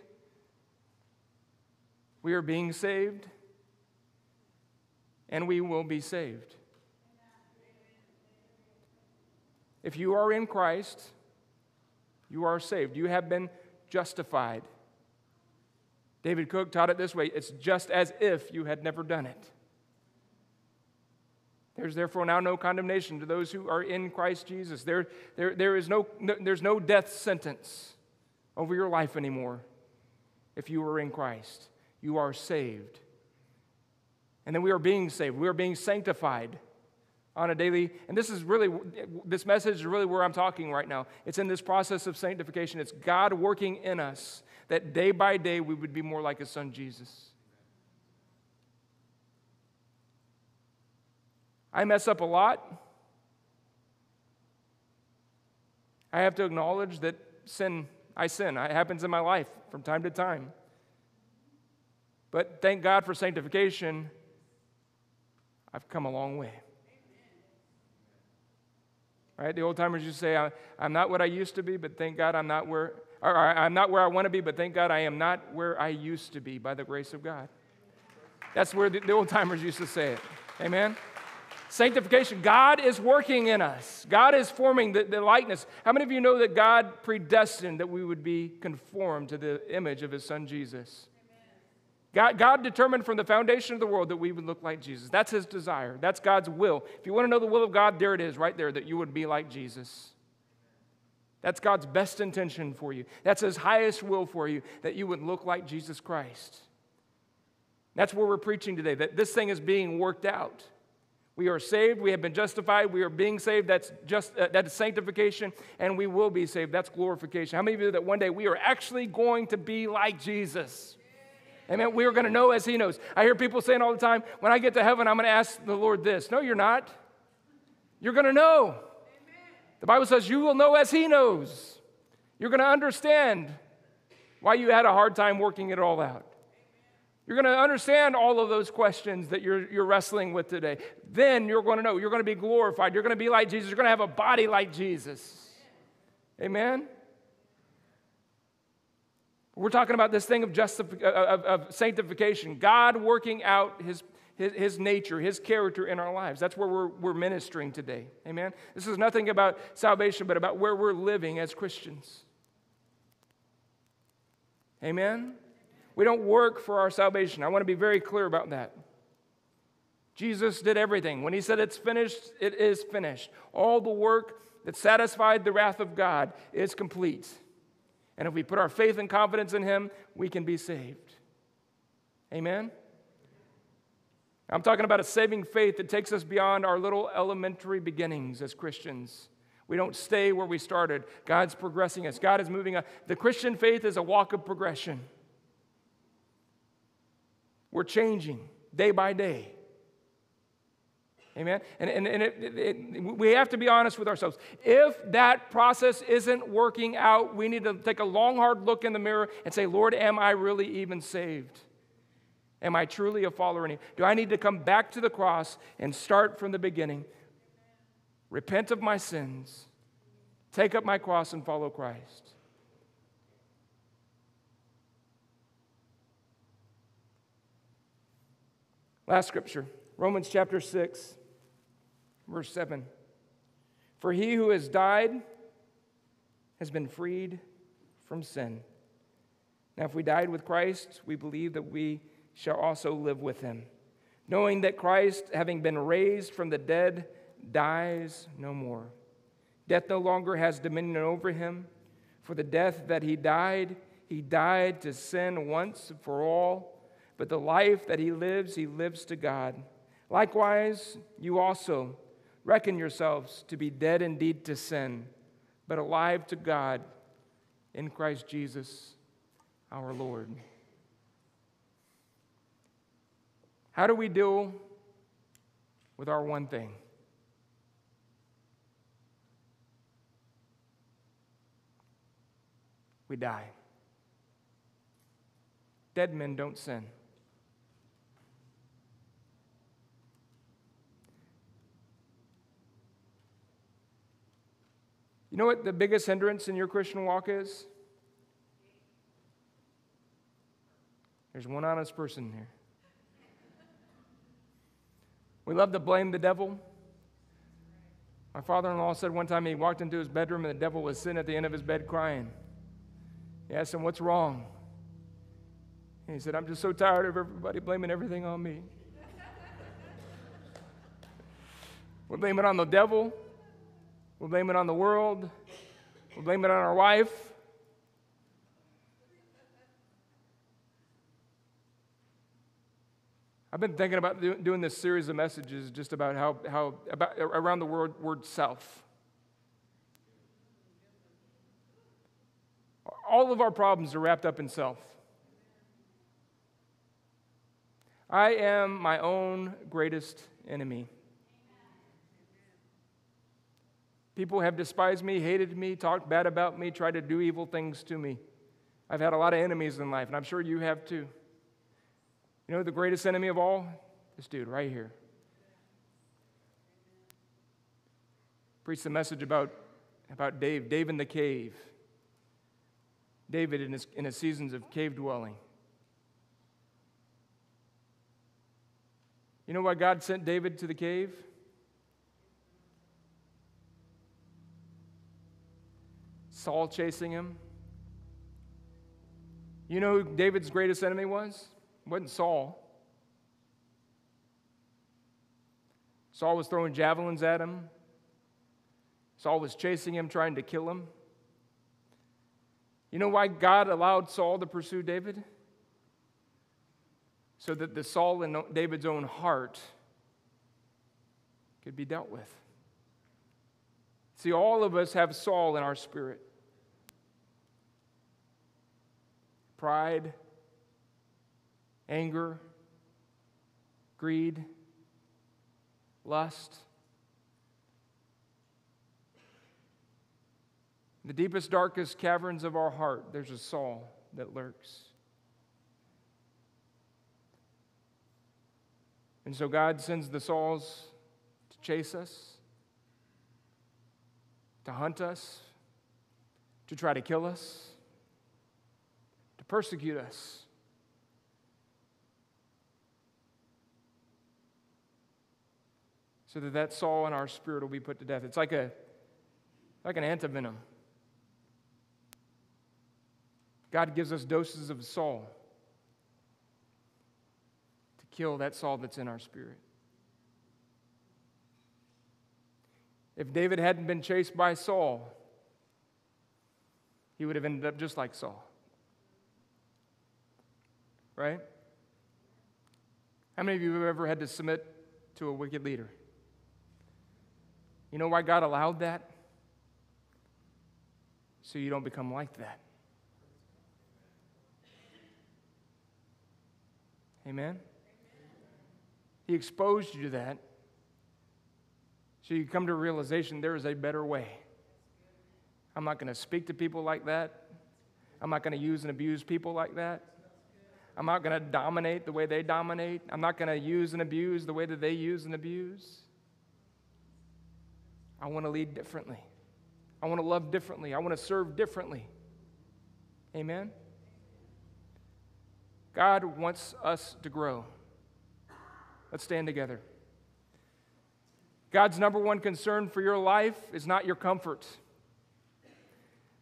we are being saved, and we will be saved. If you are in Christ, you are saved. You have been justified. David Cook taught it this way it's just as if you had never done it. There's therefore now no condemnation to those who are in Christ Jesus. There, there, there is no, no, there's no death sentence over your life anymore if you are in Christ. You are saved. And then we are being saved. We are being sanctified on a daily and this is really this message is really where i'm talking right now it's in this process of sanctification it's god working in us that day by day we would be more like his son jesus I mess up a lot. I have to acknowledge that sin, I sin. It happens in my life from time to time. But thank God for sanctification. I've come a long way. Right? The old timers used to say, I'm not what I used to be, but thank God I'm not where, I'm not where I want to be, but thank God I am not where I used to be by the grace of God. That's where the old timers used to say it. Amen? Sanctification, God is working in us. God is forming the, the, likeness. How many of you know that God predestined that we would be conformed to the image of his son Jesus? God, God determined from the foundation of the world that we would look like Jesus. That's his desire. That's God's will. If you want to know the will of God, there it is, right there, that you would be like Jesus. That's God's best intention for you. That's his highest will for you, that you would look like Jesus Christ. That's where we're preaching today, that this thing is being worked out. We are saved. We have been justified. We are being saved. That's just uh, that is sanctification, and we will be saved. That's glorification. How many of you that one day we are actually going to be like Jesus? Amen. We are going to know as He knows. I hear people saying all the time, "When I get to heaven, I'm going to ask the Lord this." No, you're not. You're going to know. The Bible says you will know as He knows. You're going to understand why you had a hard time working it all out. You're going to understand all of those questions that you're, you're wrestling with today. Then you're going to know. You're going to be glorified. You're going to be like Jesus. You're going to have a body like Jesus. Amen? We're talking about this thing of, justif- uh, uh, of, of sanctification, God working out his, his, his, nature, His character in our lives. That's where we're, we're ministering today. Amen? This is nothing about salvation, but about where we're living as Christians. Amen? We don't work for our salvation. I want to be very clear about that. Jesus did everything. When he said it's finished, it is finished. All the work that satisfied the wrath of God is complete. And if we put our faith and confidence in him, we can be saved. Amen? I'm talking about a saving faith that takes us beyond our little elementary beginnings as Christians. We don't stay where we started. God's progressing us, God is moving us. The Christian faith is a walk of progression. We're changing day by day. Amen? And, and, and it, it, it, we have to be honest with ourselves. If that process isn't working out, we need to take a long, hard look in the mirror and say, Lord, am I really even saved? Am I truly a follower? Do I need to come back to the cross and start from the beginning? Repent of my sins, take up my cross, and follow Christ. Last scripture, Romans chapter 6, verse 7. For he who has died has been freed from sin. Now, if we died with Christ, we believe that we shall also live with him, knowing that Christ, having been raised from the dead, dies no more. Death no longer has dominion over him, for the death that he died, he died to sin once for all, but the life that he lives, he lives to God. Likewise, you also reckon yourselves to be dead indeed to sin, but alive to God in Christ Jesus our Lord. How do we deal with our one thing? We die. Dead men don't sin. You know what the biggest hindrance in your Christian walk is? There's one honest person here. We love to blame the devil. My father in law said one time he walked into his bedroom and the devil was sitting at the end of his bed crying. He asked him, What's wrong? And he said, I'm just so tired of everybody blaming everything on me. we blame it on the devil. We blame it on the world. we blame it on our wife. I've been thinking about doing this series of messages just about how, how about around the word, word self. All of our problems are wrapped up in self. I am my own greatest enemy. People have despised me, hated me, talked bad about me, tried to do evil things to me. I've had a lot of enemies in life, and I'm sure you have too. You know the greatest enemy of all? This dude right here. Preached a message about, about Dave, Dave in the cave. David in his, in his seasons of cave dwelling. You know why God sent David to the cave? Saul chasing him. You know who David's greatest enemy was? It wasn't Saul. Saul was throwing javelins at him. Saul was chasing him, trying to kill him. You know why God allowed Saul to pursue David? So that the Saul in David's own heart could be dealt with. See, all of us have Saul in our spirit pride, anger, greed, lust. In the deepest, darkest caverns of our heart, there's a Saul that lurks. And so God sends the Sauls to chase us, to hunt us, to try to kill us, to persecute us. so that that Saul in our spirit will be put to death. It's like a like an antivenom. God gives us doses of Saul to kill that Saul that's in our spirit. If David hadn't been chased by Saul, he would have ended up just like Saul. Right? How many of you have ever had to submit to a wicked leader? You know why God allowed that? so you don't become like that. Amen? He exposed you to that so you come to a realization there is a better way. I'm not going to speak to people like that. I'm not going to use and abuse people like that. I'm not going to dominate the way they dominate. I'm not going to use and abuse the way that they use and abuse. I want to lead differently. I want to love differently. I want to serve differently. Amen? God wants us to grow. Let's stand together. God's number one concern for your life is not your comfort.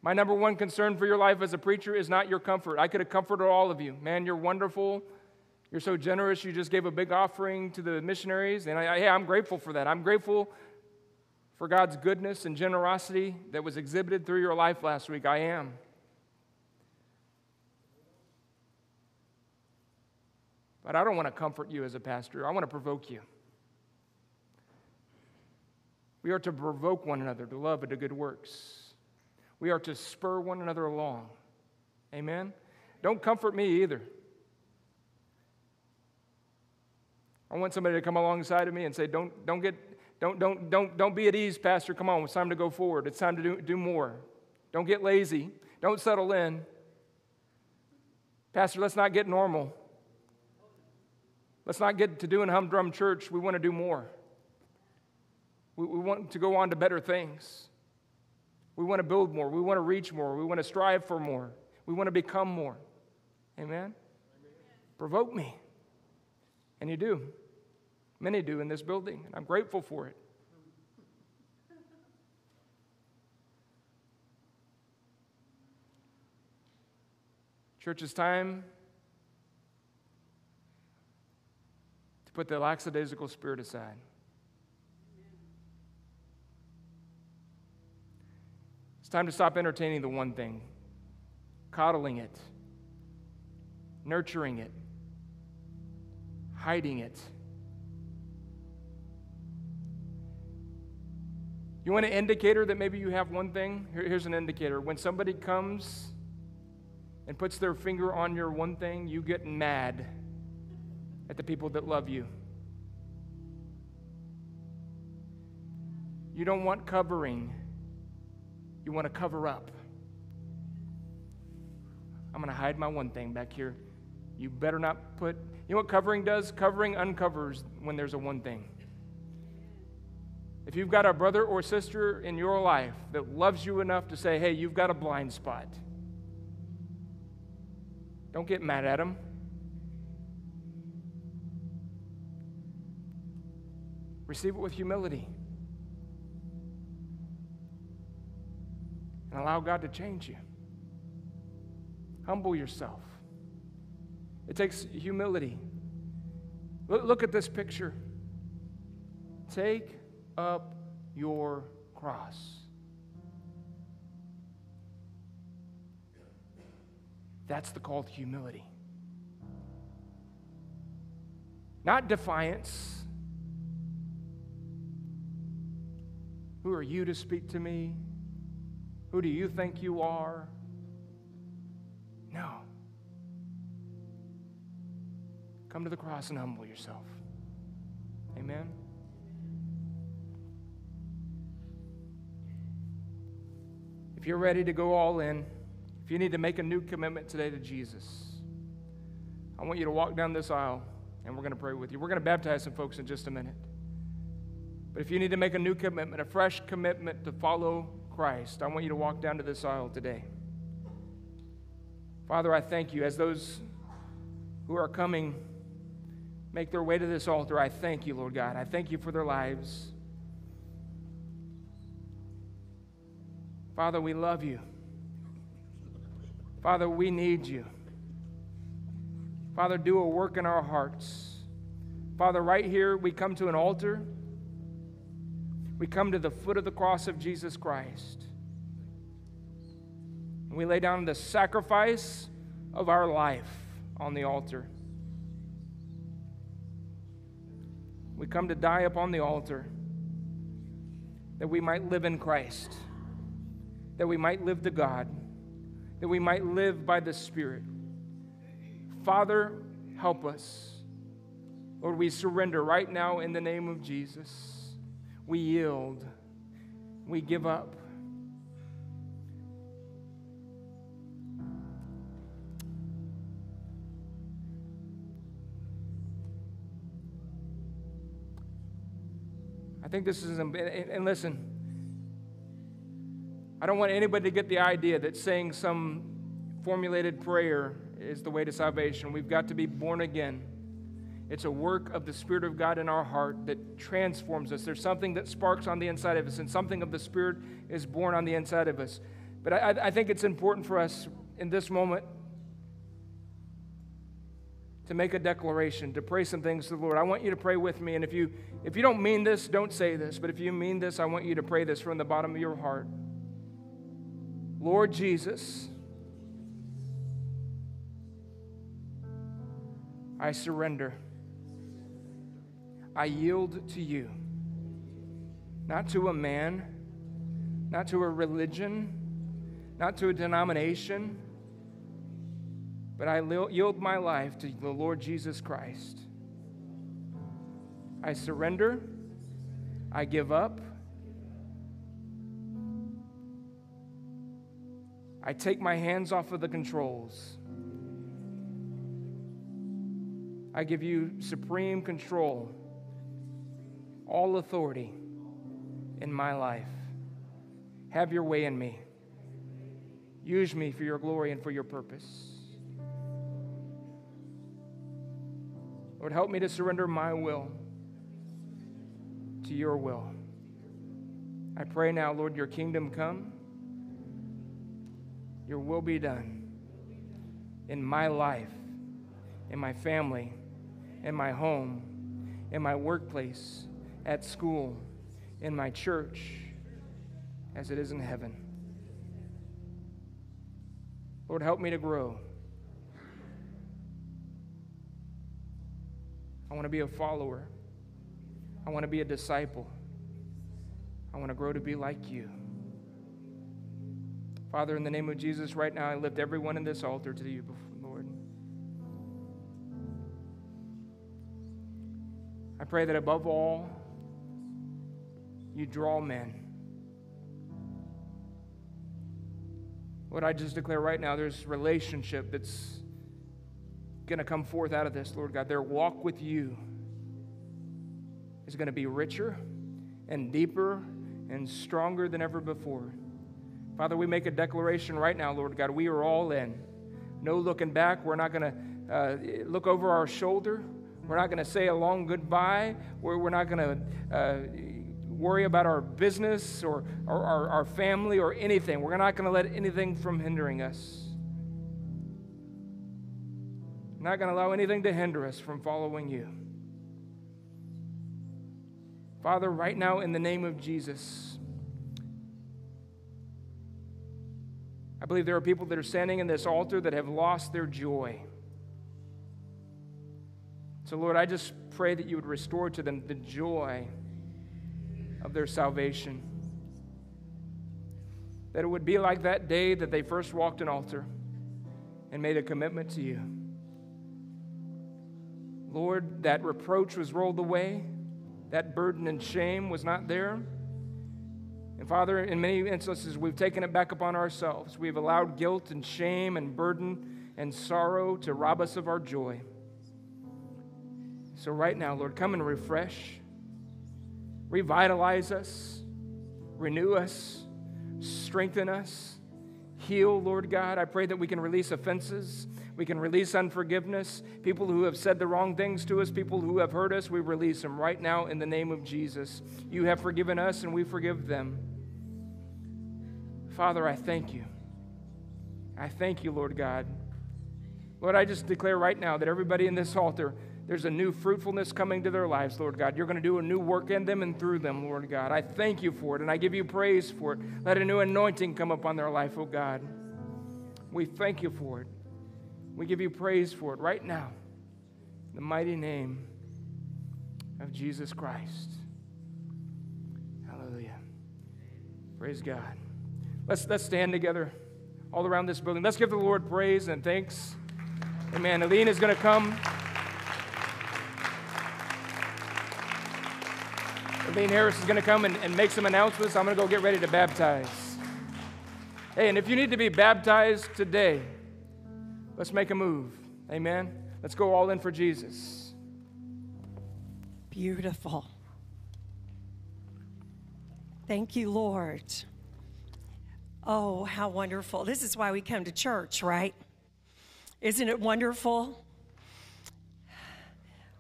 My number one concern for your life as a preacher is not your comfort. I could have comforted all of you. Man, you're wonderful. You're so generous. You just gave a big offering to the missionaries. And I, hey, I'm grateful for that. I'm grateful for God's goodness and generosity that was exhibited through your life last week. I am. But I don't want to comfort you as a pastor, I want to provoke you. We are to provoke one another to love and to good works. We are to spur one another along. Amen? Don't comfort me either. I want somebody to come alongside of me and say, don't, don't, get, don't, don't, don't, don't be at ease, Pastor. Come on, it's time to go forward. It's time to do, do more. Don't get lazy. Don't settle in. Pastor, let's not get normal. Let's not get to doing humdrum church. We want to do more. We, we want to go on to better things. We want to build more. We want to reach more. We want to strive for more. We want to become more. Amen? Amen? Provoke me. And you do. Many do in this building, and I'm grateful for it. Church, it's time to put the lackadaisical spirit aside. Time to stop entertaining the one thing, coddling it, nurturing it, hiding it. You want an indicator that maybe you have one thing? here's an indicator. When somebody comes and puts their finger on your one thing, you get mad at the people that love you. You don't want covering you want to cover up. I'm going to hide my one thing back here. You better not put, you know what covering does? Covering uncovers when there's a one thing. If you've got a brother or sister in your life that loves you enough to say, hey, you've got a blind spot, don't get mad at them. Receive it with humility. And allow God to change you. Humble yourself. It takes humility. Look, at this picture. Take up your cross. That's the call to humility. Not defiance. Who are you to speak to me? Who do you think you are? No. Come to the cross and humble yourself. Amen. If you're ready to go all in, if you need to make a new commitment today to Jesus, I want you to walk down this aisle and we're going to pray with you. We're going to baptize some folks in just a minute. But if you need to make a new commitment, a fresh commitment to follow Christ, I want you to walk down to this aisle today. Father, I thank you as those who are coming make their way to this altar. I thank you, Lord God. I thank you for their lives. Father, we love you. Father, we need you. Father, do a work in our hearts. Father, right here, we come to an altar we come to the foot of the cross of Jesus Christ. And we lay down the sacrifice of our life on the altar. We come to die upon the altar that we might live in Christ, that we might live to God, that we might live by the Spirit. Father, help us. Lord, we surrender right now in the name of Jesus. We yield. We give up. I think this is, and listen, I don't want anybody to get the idea that saying some formulated prayer is the way to salvation. We've got to be born again. It's a work of the Spirit of God in our heart that transforms us. There's something that sparks on the inside of us, and something of the Spirit is born on the inside of us. But I, I think it's important for us in this moment to make a declaration, to pray some things to the Lord. I want you to pray with me. And if you if you don't mean this, don't say this. But if you mean this, I want you to pray this from the bottom of your heart. Lord Jesus, I surrender. I yield to you. Not to a man, not to a religion, not to a denomination, but I yield my life to the Lord Jesus Christ. I surrender. I give up. I take my hands off of the controls. I give you supreme control all authority in my life. Have your way in me. Use me for your glory and for your purpose. Lord, help me to surrender my will to your will. I pray now, Lord, your kingdom come, your will be done in my life, in my family, in my home, in my workplace at school, in my church, as it is in heaven. Lord, help me to grow. I want to be a follower. I want to be a disciple. I want to grow to be like you. Father, in the name of Jesus, right now, I lift everyone in this altar to you, Lord. I pray that above all, you draw men. What I just declare right now, there's relationship that's going to come forth out of this, Lord God. Their walk with you is going to be richer and deeper and stronger than ever before. Father, we make a declaration right now, Lord God. We are all in. No looking back. We're not going to uh, look over our shoulder. We're not going to say a long goodbye. We're, we're not going to uh, worry about our business or, or our, our family or anything. We're not going to let anything from hindering us. We're not going to allow anything to hinder us from following you. Father, right now, in the name of Jesus, I believe there are people that are standing in this altar that have lost their joy. So, Lord, I just pray that you would restore to them the joy of their salvation. That it would be like that day that they first walked an altar and made a commitment to you. Lord, that reproach was rolled away, that burden and shame was not there. And Father, in many instances, we've taken it back upon ourselves. We've allowed guilt and shame and burden and sorrow to rob us of our joy. So, right now, Lord, come and refresh revitalize us, renew us, strengthen us, heal, Lord God. I pray that we can release offenses. We can release unforgiveness. People who have said the wrong things to us, people who have hurt us, we release them right now in the name of Jesus. You have forgiven us and we forgive them. Father, I thank you. I thank you, Lord God. Lord, I just declare right now that everybody in this altar there's a new fruitfulness coming to their lives, Lord God. You're going to do a new work in them and through them, Lord God. I thank you for it and I give you praise for it. Let a new anointing come upon their life, oh God. We thank you for it. We give you praise for it right now. In the mighty name of Jesus Christ. Hallelujah. Praise God. Let's, let's stand together all around this building. Let's give the Lord praise and thanks. Amen. Aline is going to come. Aline Harris is going to come and, and make some announcements. I'm going to go get ready to baptize. Hey, and if you need to be baptized today, let's make a move. Amen. Let's go all in for Jesus. Beautiful. Thank you, Lord. Oh, how wonderful. This is why we come to church, right? Isn't it wonderful?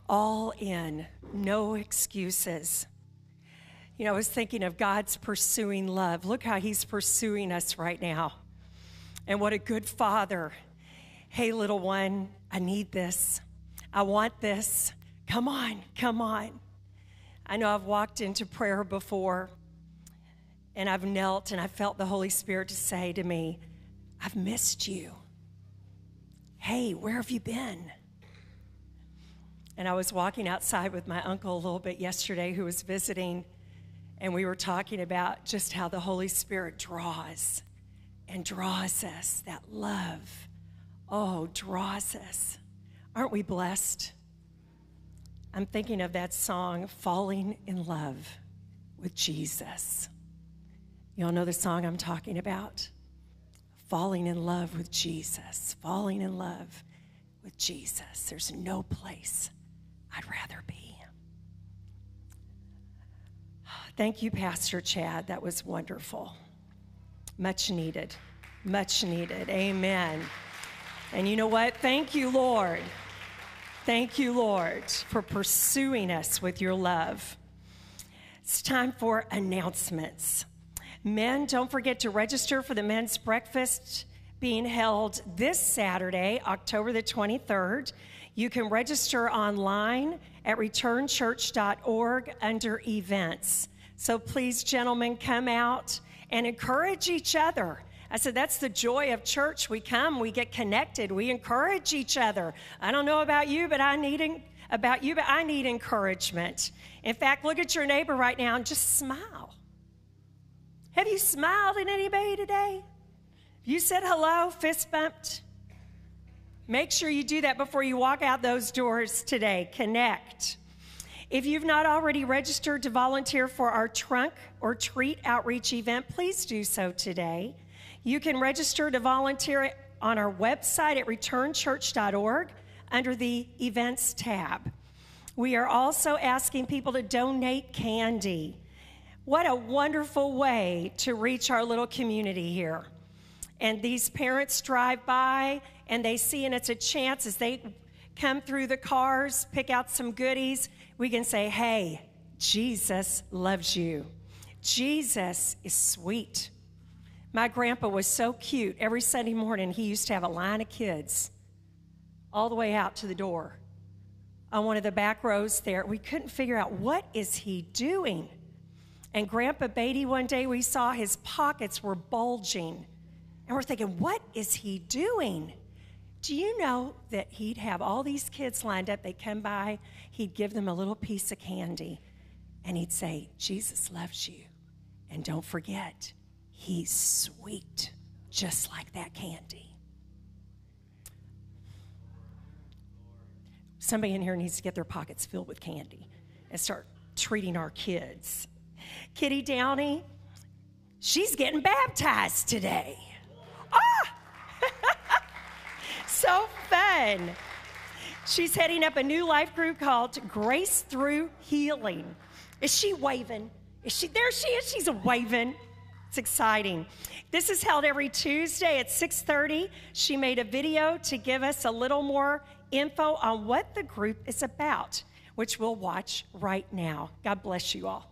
All in, no excuses. You know, I was thinking of God's pursuing love. Look how He's pursuing us right now. And what a good Father. Hey, little one, I need this. I want this. Come on, come on. I know I've walked into prayer before and I've knelt and I felt the Holy Spirit to say to me, I've missed you. Hey, where have you been? And I was walking outside with my uncle a little bit yesterday who was visiting and we were talking about just how the Holy Spirit draws and draws us, that love. Oh, draws us. Aren't we blessed? I'm thinking of that song, Falling in Love with Jesus. You all know the song I'm talking about? Falling in love with Jesus. Falling in love with Jesus. There's no place I'd rather be. Thank you, Pastor Chad. That was wonderful. Much needed. Much needed. Amen. And you know what? Thank you, Lord. Thank you, Lord, for pursuing us with your love. It's time for announcements. Men, don't forget to register for the men's breakfast being held this Saturday, October the 23rd. You can register online at returnchurch.org under events. So please, gentlemen, come out and encourage each other. I said, that's the joy of church. We come, we get connected, we encourage each other. I don't know about you, but I need about you, but I need encouragement. In fact, look at your neighbor right now and just smile. Have you smiled at anybody today? You said hello, fist bumped. Make sure you do that before you walk out those doors today. Connect. If you've not already registered to volunteer for our trunk or treat outreach event, please do so today. You can register to volunteer on our website at returnchurch.org under the events tab. We are also asking people to donate candy. What a wonderful way to reach our little community here. And these parents drive by and they see, and it's a chance as they come through the cars, pick out some goodies we can say, hey, Jesus loves you. Jesus is sweet. My grandpa was so cute. Every Sunday morning, he used to have a line of kids all the way out to the door on one of the back rows there. We couldn't figure out what is he doing. And Grandpa Beatty, one day we saw his pockets were bulging. And we're thinking, what is he doing? Do you know that he'd have all these kids lined up? They'd come by, he'd give them a little piece of candy, and he'd say, Jesus loves you. And don't forget, he's sweet, just like that candy. Somebody in here needs to get their pockets filled with candy and start treating our kids. Kitty Downey, she's getting baptized today. So fun. She's heading up a new life group called Grace Through Healing. Is she waving? Is she there? She is. She's a waving. It's exciting. This is held every Tuesday at 6:30. She made a video to give us a little more info on what the group is about, which we'll watch right now. God bless you all.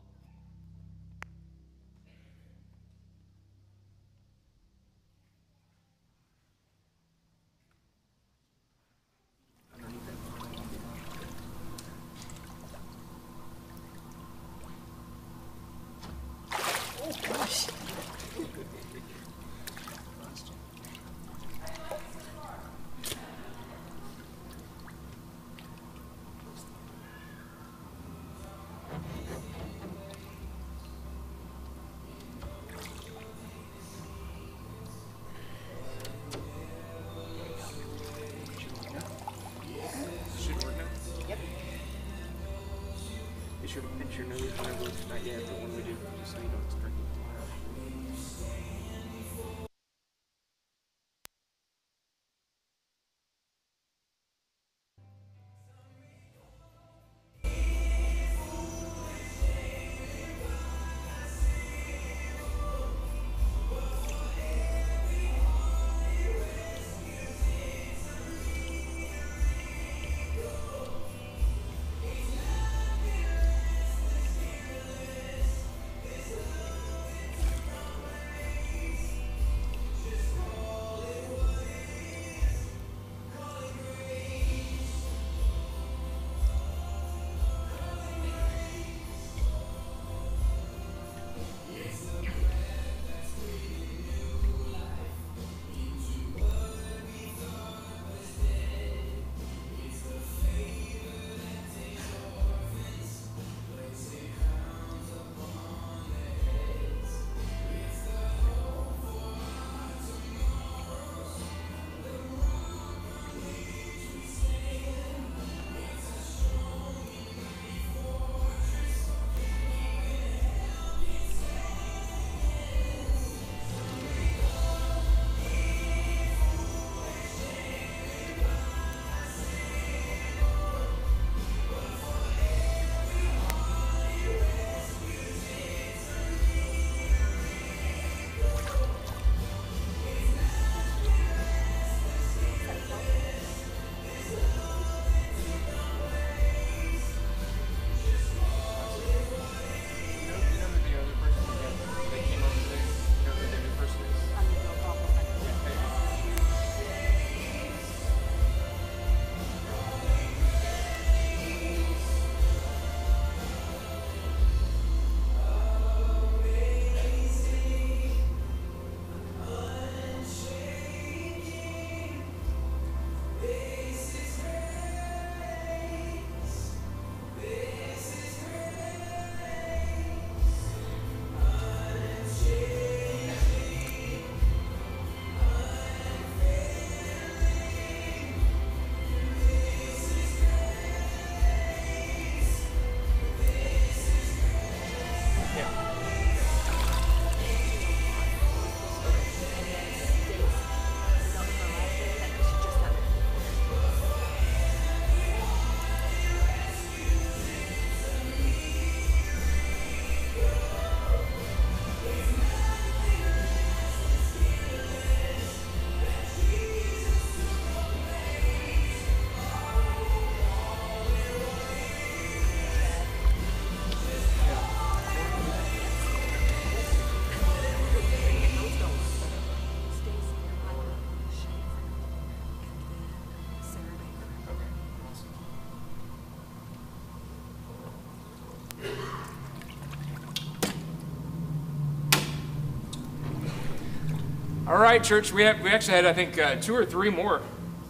All right, church. We have we actually had I think uh, two or three more,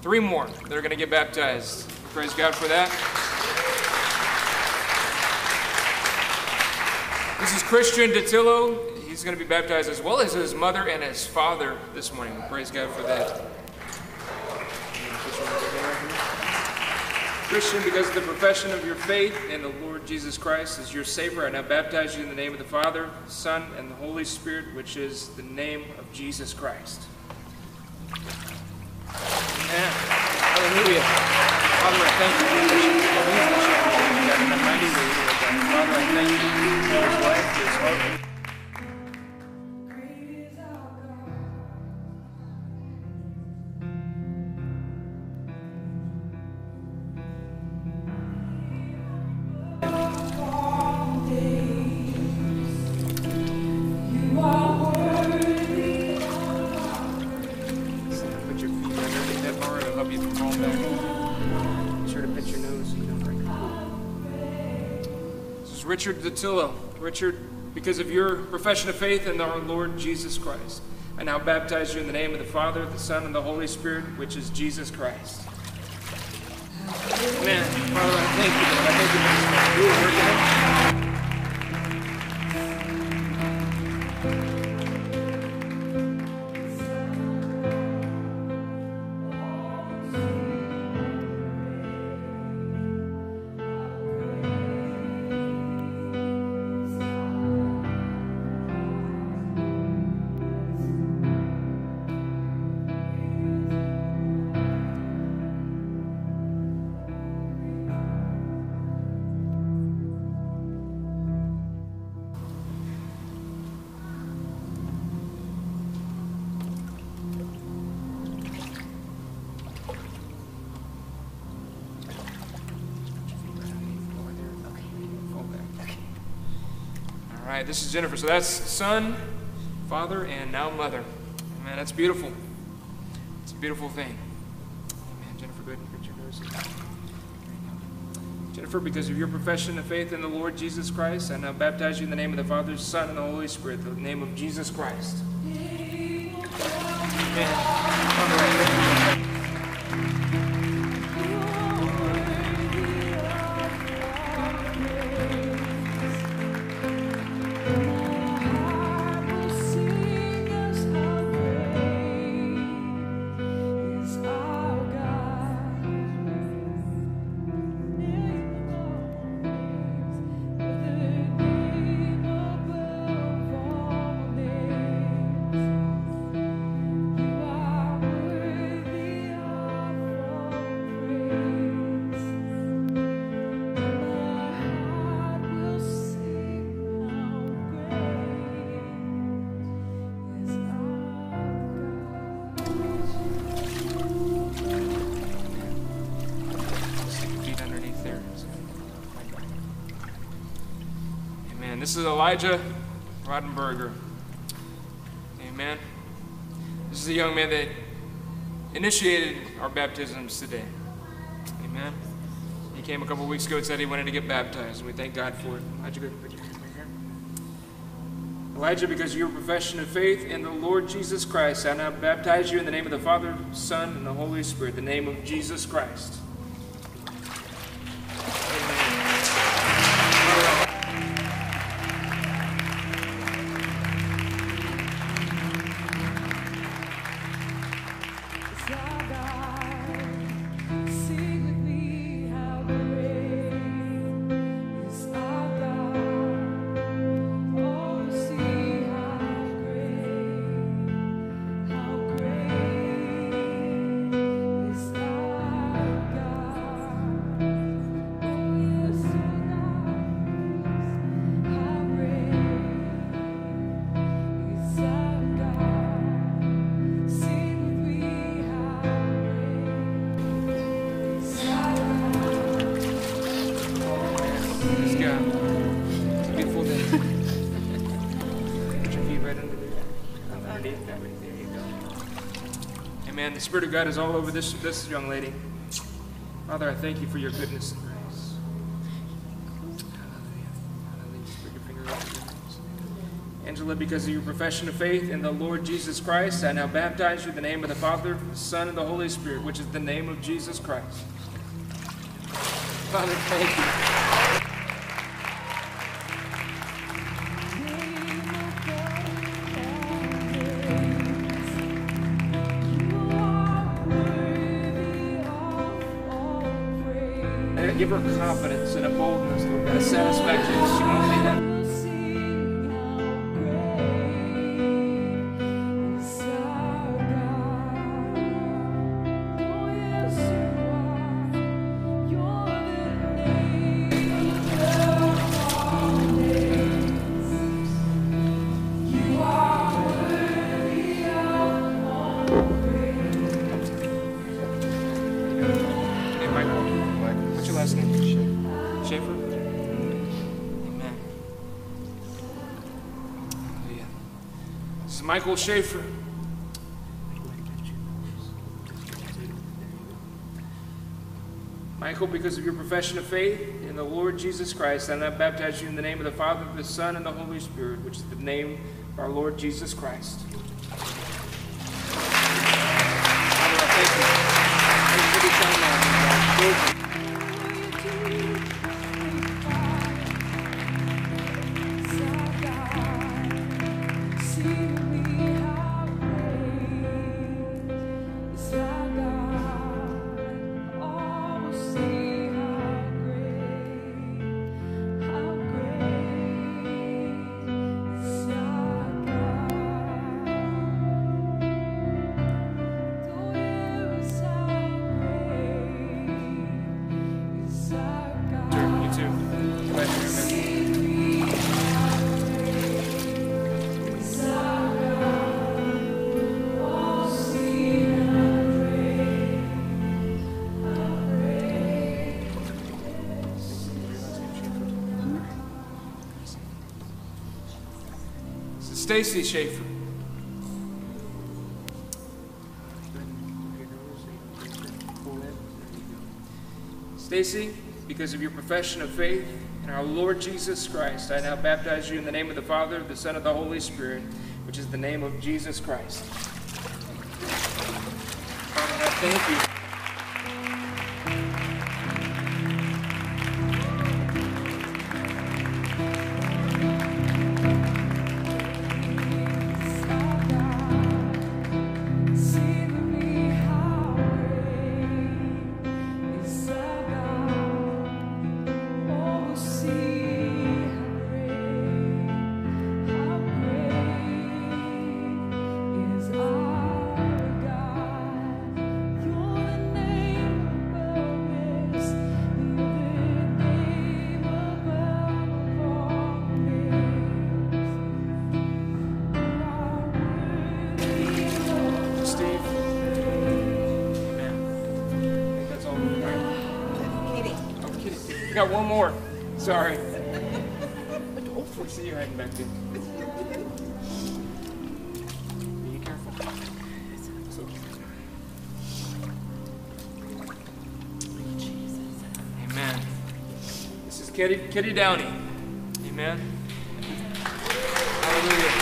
three more that are going to get baptized. Praise God for that. This is Christian Datillo. He's going to be baptized as well as his mother and his father this morning. Praise God for that. Christian, because of the profession of your faith in the Lord Jesus Christ as your Savior, I now baptize you in the name of the Father, Son, and the Holy Spirit, which is the name of Jesus Christ. Amen. Hallelujah. Father, I thank you. Father, I thank you for his life, his heart. Because of your profession of faith in our Lord Jesus Christ, I now baptize you in the name of the Father, the Son, and the Holy Spirit, which is Jesus Christ. Amen. Father, I thank you, I thank you right, this is Jennifer. So that's son, father, and now mother. Man, that's beautiful. It's a beautiful thing. Amen. Jennifer, go ahead and your nose. Jennifer, because of your profession of faith in the Lord Jesus Christ, I now baptize you in the name of the Father, Son, and the Holy Spirit, the name of Jesus Christ. Amen. This is Elijah Rodenberger. Amen. This is a young man that initiated our baptisms today. Amen. He came a couple weeks ago and said he wanted to get baptized, and we thank God for it. Elijah, go put your hand here. Elijah, because of your profession of faith in the Lord Jesus Christ, I now baptize you in the name of the Father, Son, and the Holy Spirit, the name of Jesus Christ. The Spirit of God is all over this, this young lady. Father, I thank you for your goodness and grace. Angela, because of your profession of faith in the Lord Jesus Christ, I now baptize you in the name of the Father, the Son, and the Holy Spirit, which is the name of Jesus Christ. Father, thank you. Give her confidence and a boldness, God, a satisfaction that she won't. Michael Schaefer. Michael, because of your profession of faith in the Lord Jesus Christ, I now baptize you in the name of the Father, the Son, and the Holy Spirit, which is the name of our Lord Jesus Christ. Stacy Schaefer. Stacy, because of your profession of faith in our Lord Jesus Christ, I now baptize you in the name of the Father, the Son, and the Holy Spirit, which is the name of Jesus Christ. Father, I thank you. See you hiding back there. Be careful. So- Amen. This is Kitty, Kitty Downey. Amen. Hallelujah.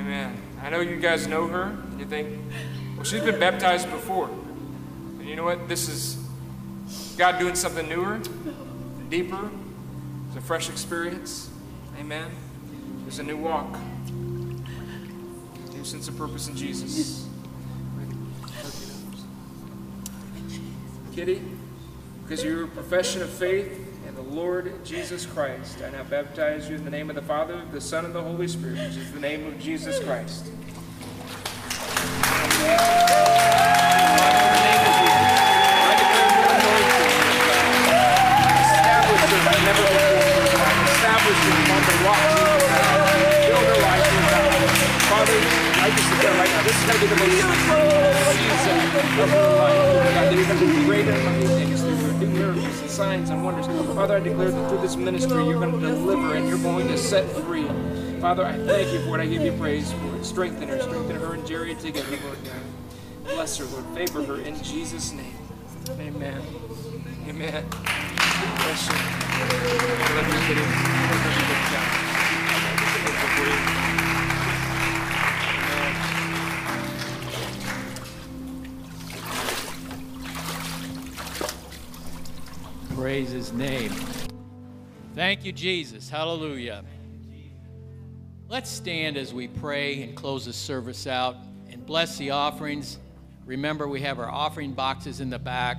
Amen. I know you guys know her. You think, well, she's been baptized before. And you know what? This is God doing something newer, deeper. It's a fresh experience. Amen. There's a new walk, new sense of purpose in Jesus. Kitty, because of your profession of faith in the Lord Jesus Christ, I now baptize you in the name of the Father, the Son, and the Holy Spirit, which is the name of Jesus Christ. Your new miracles signs and wonders. Father, I declare that through this ministry, you're going to deliver and you're going to set free. Father, I thank you for it. I give you praise for it. Strengthen her. Strengthen her and Jerry together, Lord God. Bless her, Lord. Favor her in Jesus' name. Amen. Amen. Bless you. I love you. Praise his name. Thank you, Jesus. Hallelujah. Let's stand as we pray and close the service out and bless the offerings. Remember, we have our offering boxes in the back.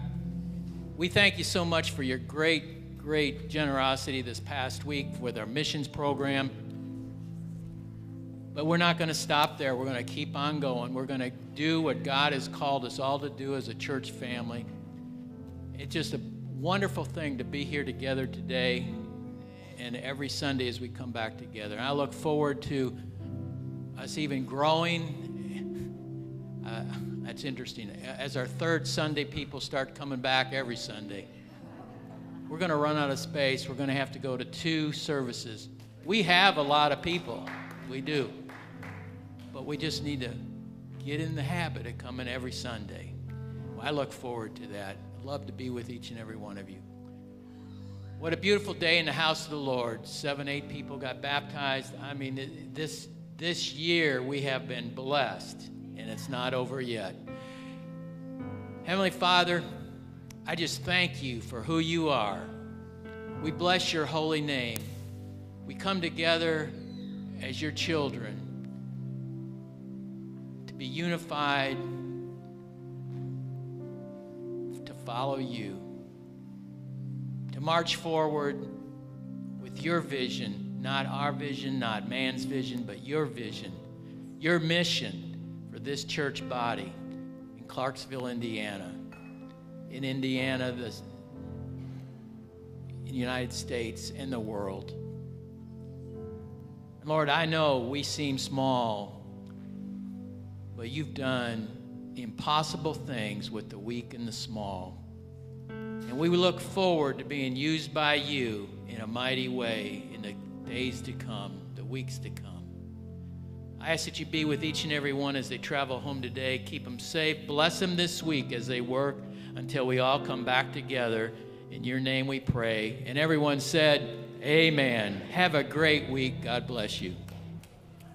We thank you so much for your great, great generosity this past week with our missions program. But we're not going to stop there. We're going to keep on going. We're going to do what God has called us all to do as a church family. It's just a wonderful thing to be here together today and every Sunday as we come back together. And I look forward to us even growing. Uh, that's interesting. As our third Sunday people start coming back every Sunday, we're going to run out of space. We're going to have to go to two services. We have a lot of people, we do. But we just need to get in the habit of coming every Sunday. Well, I look forward to that. Love to be with each and every one of you. What a beautiful day in the house of the Lord. Seven, eight people got baptized. I mean, this, this year we have been blessed, and it's not over yet. Heavenly Father, I just thank you for who you are. We bless your holy name. We come together as your children to be unified, follow you to march forward with your vision, not our vision, not man's vision, but your vision, your mission for this church body in Clarksville, Indiana. In Indiana, the United States, and the world. Lord, I know we seem small, but you've done impossible things with the weak and the small. And we look forward to being used by you in a mighty way in the days to come, the weeks to come. I ask that you be with each and every one as they travel home today. Keep them safe. Bless them this week as they work until we all come back together. In your name we pray. And everyone said, Amen. Have a great week. God bless you.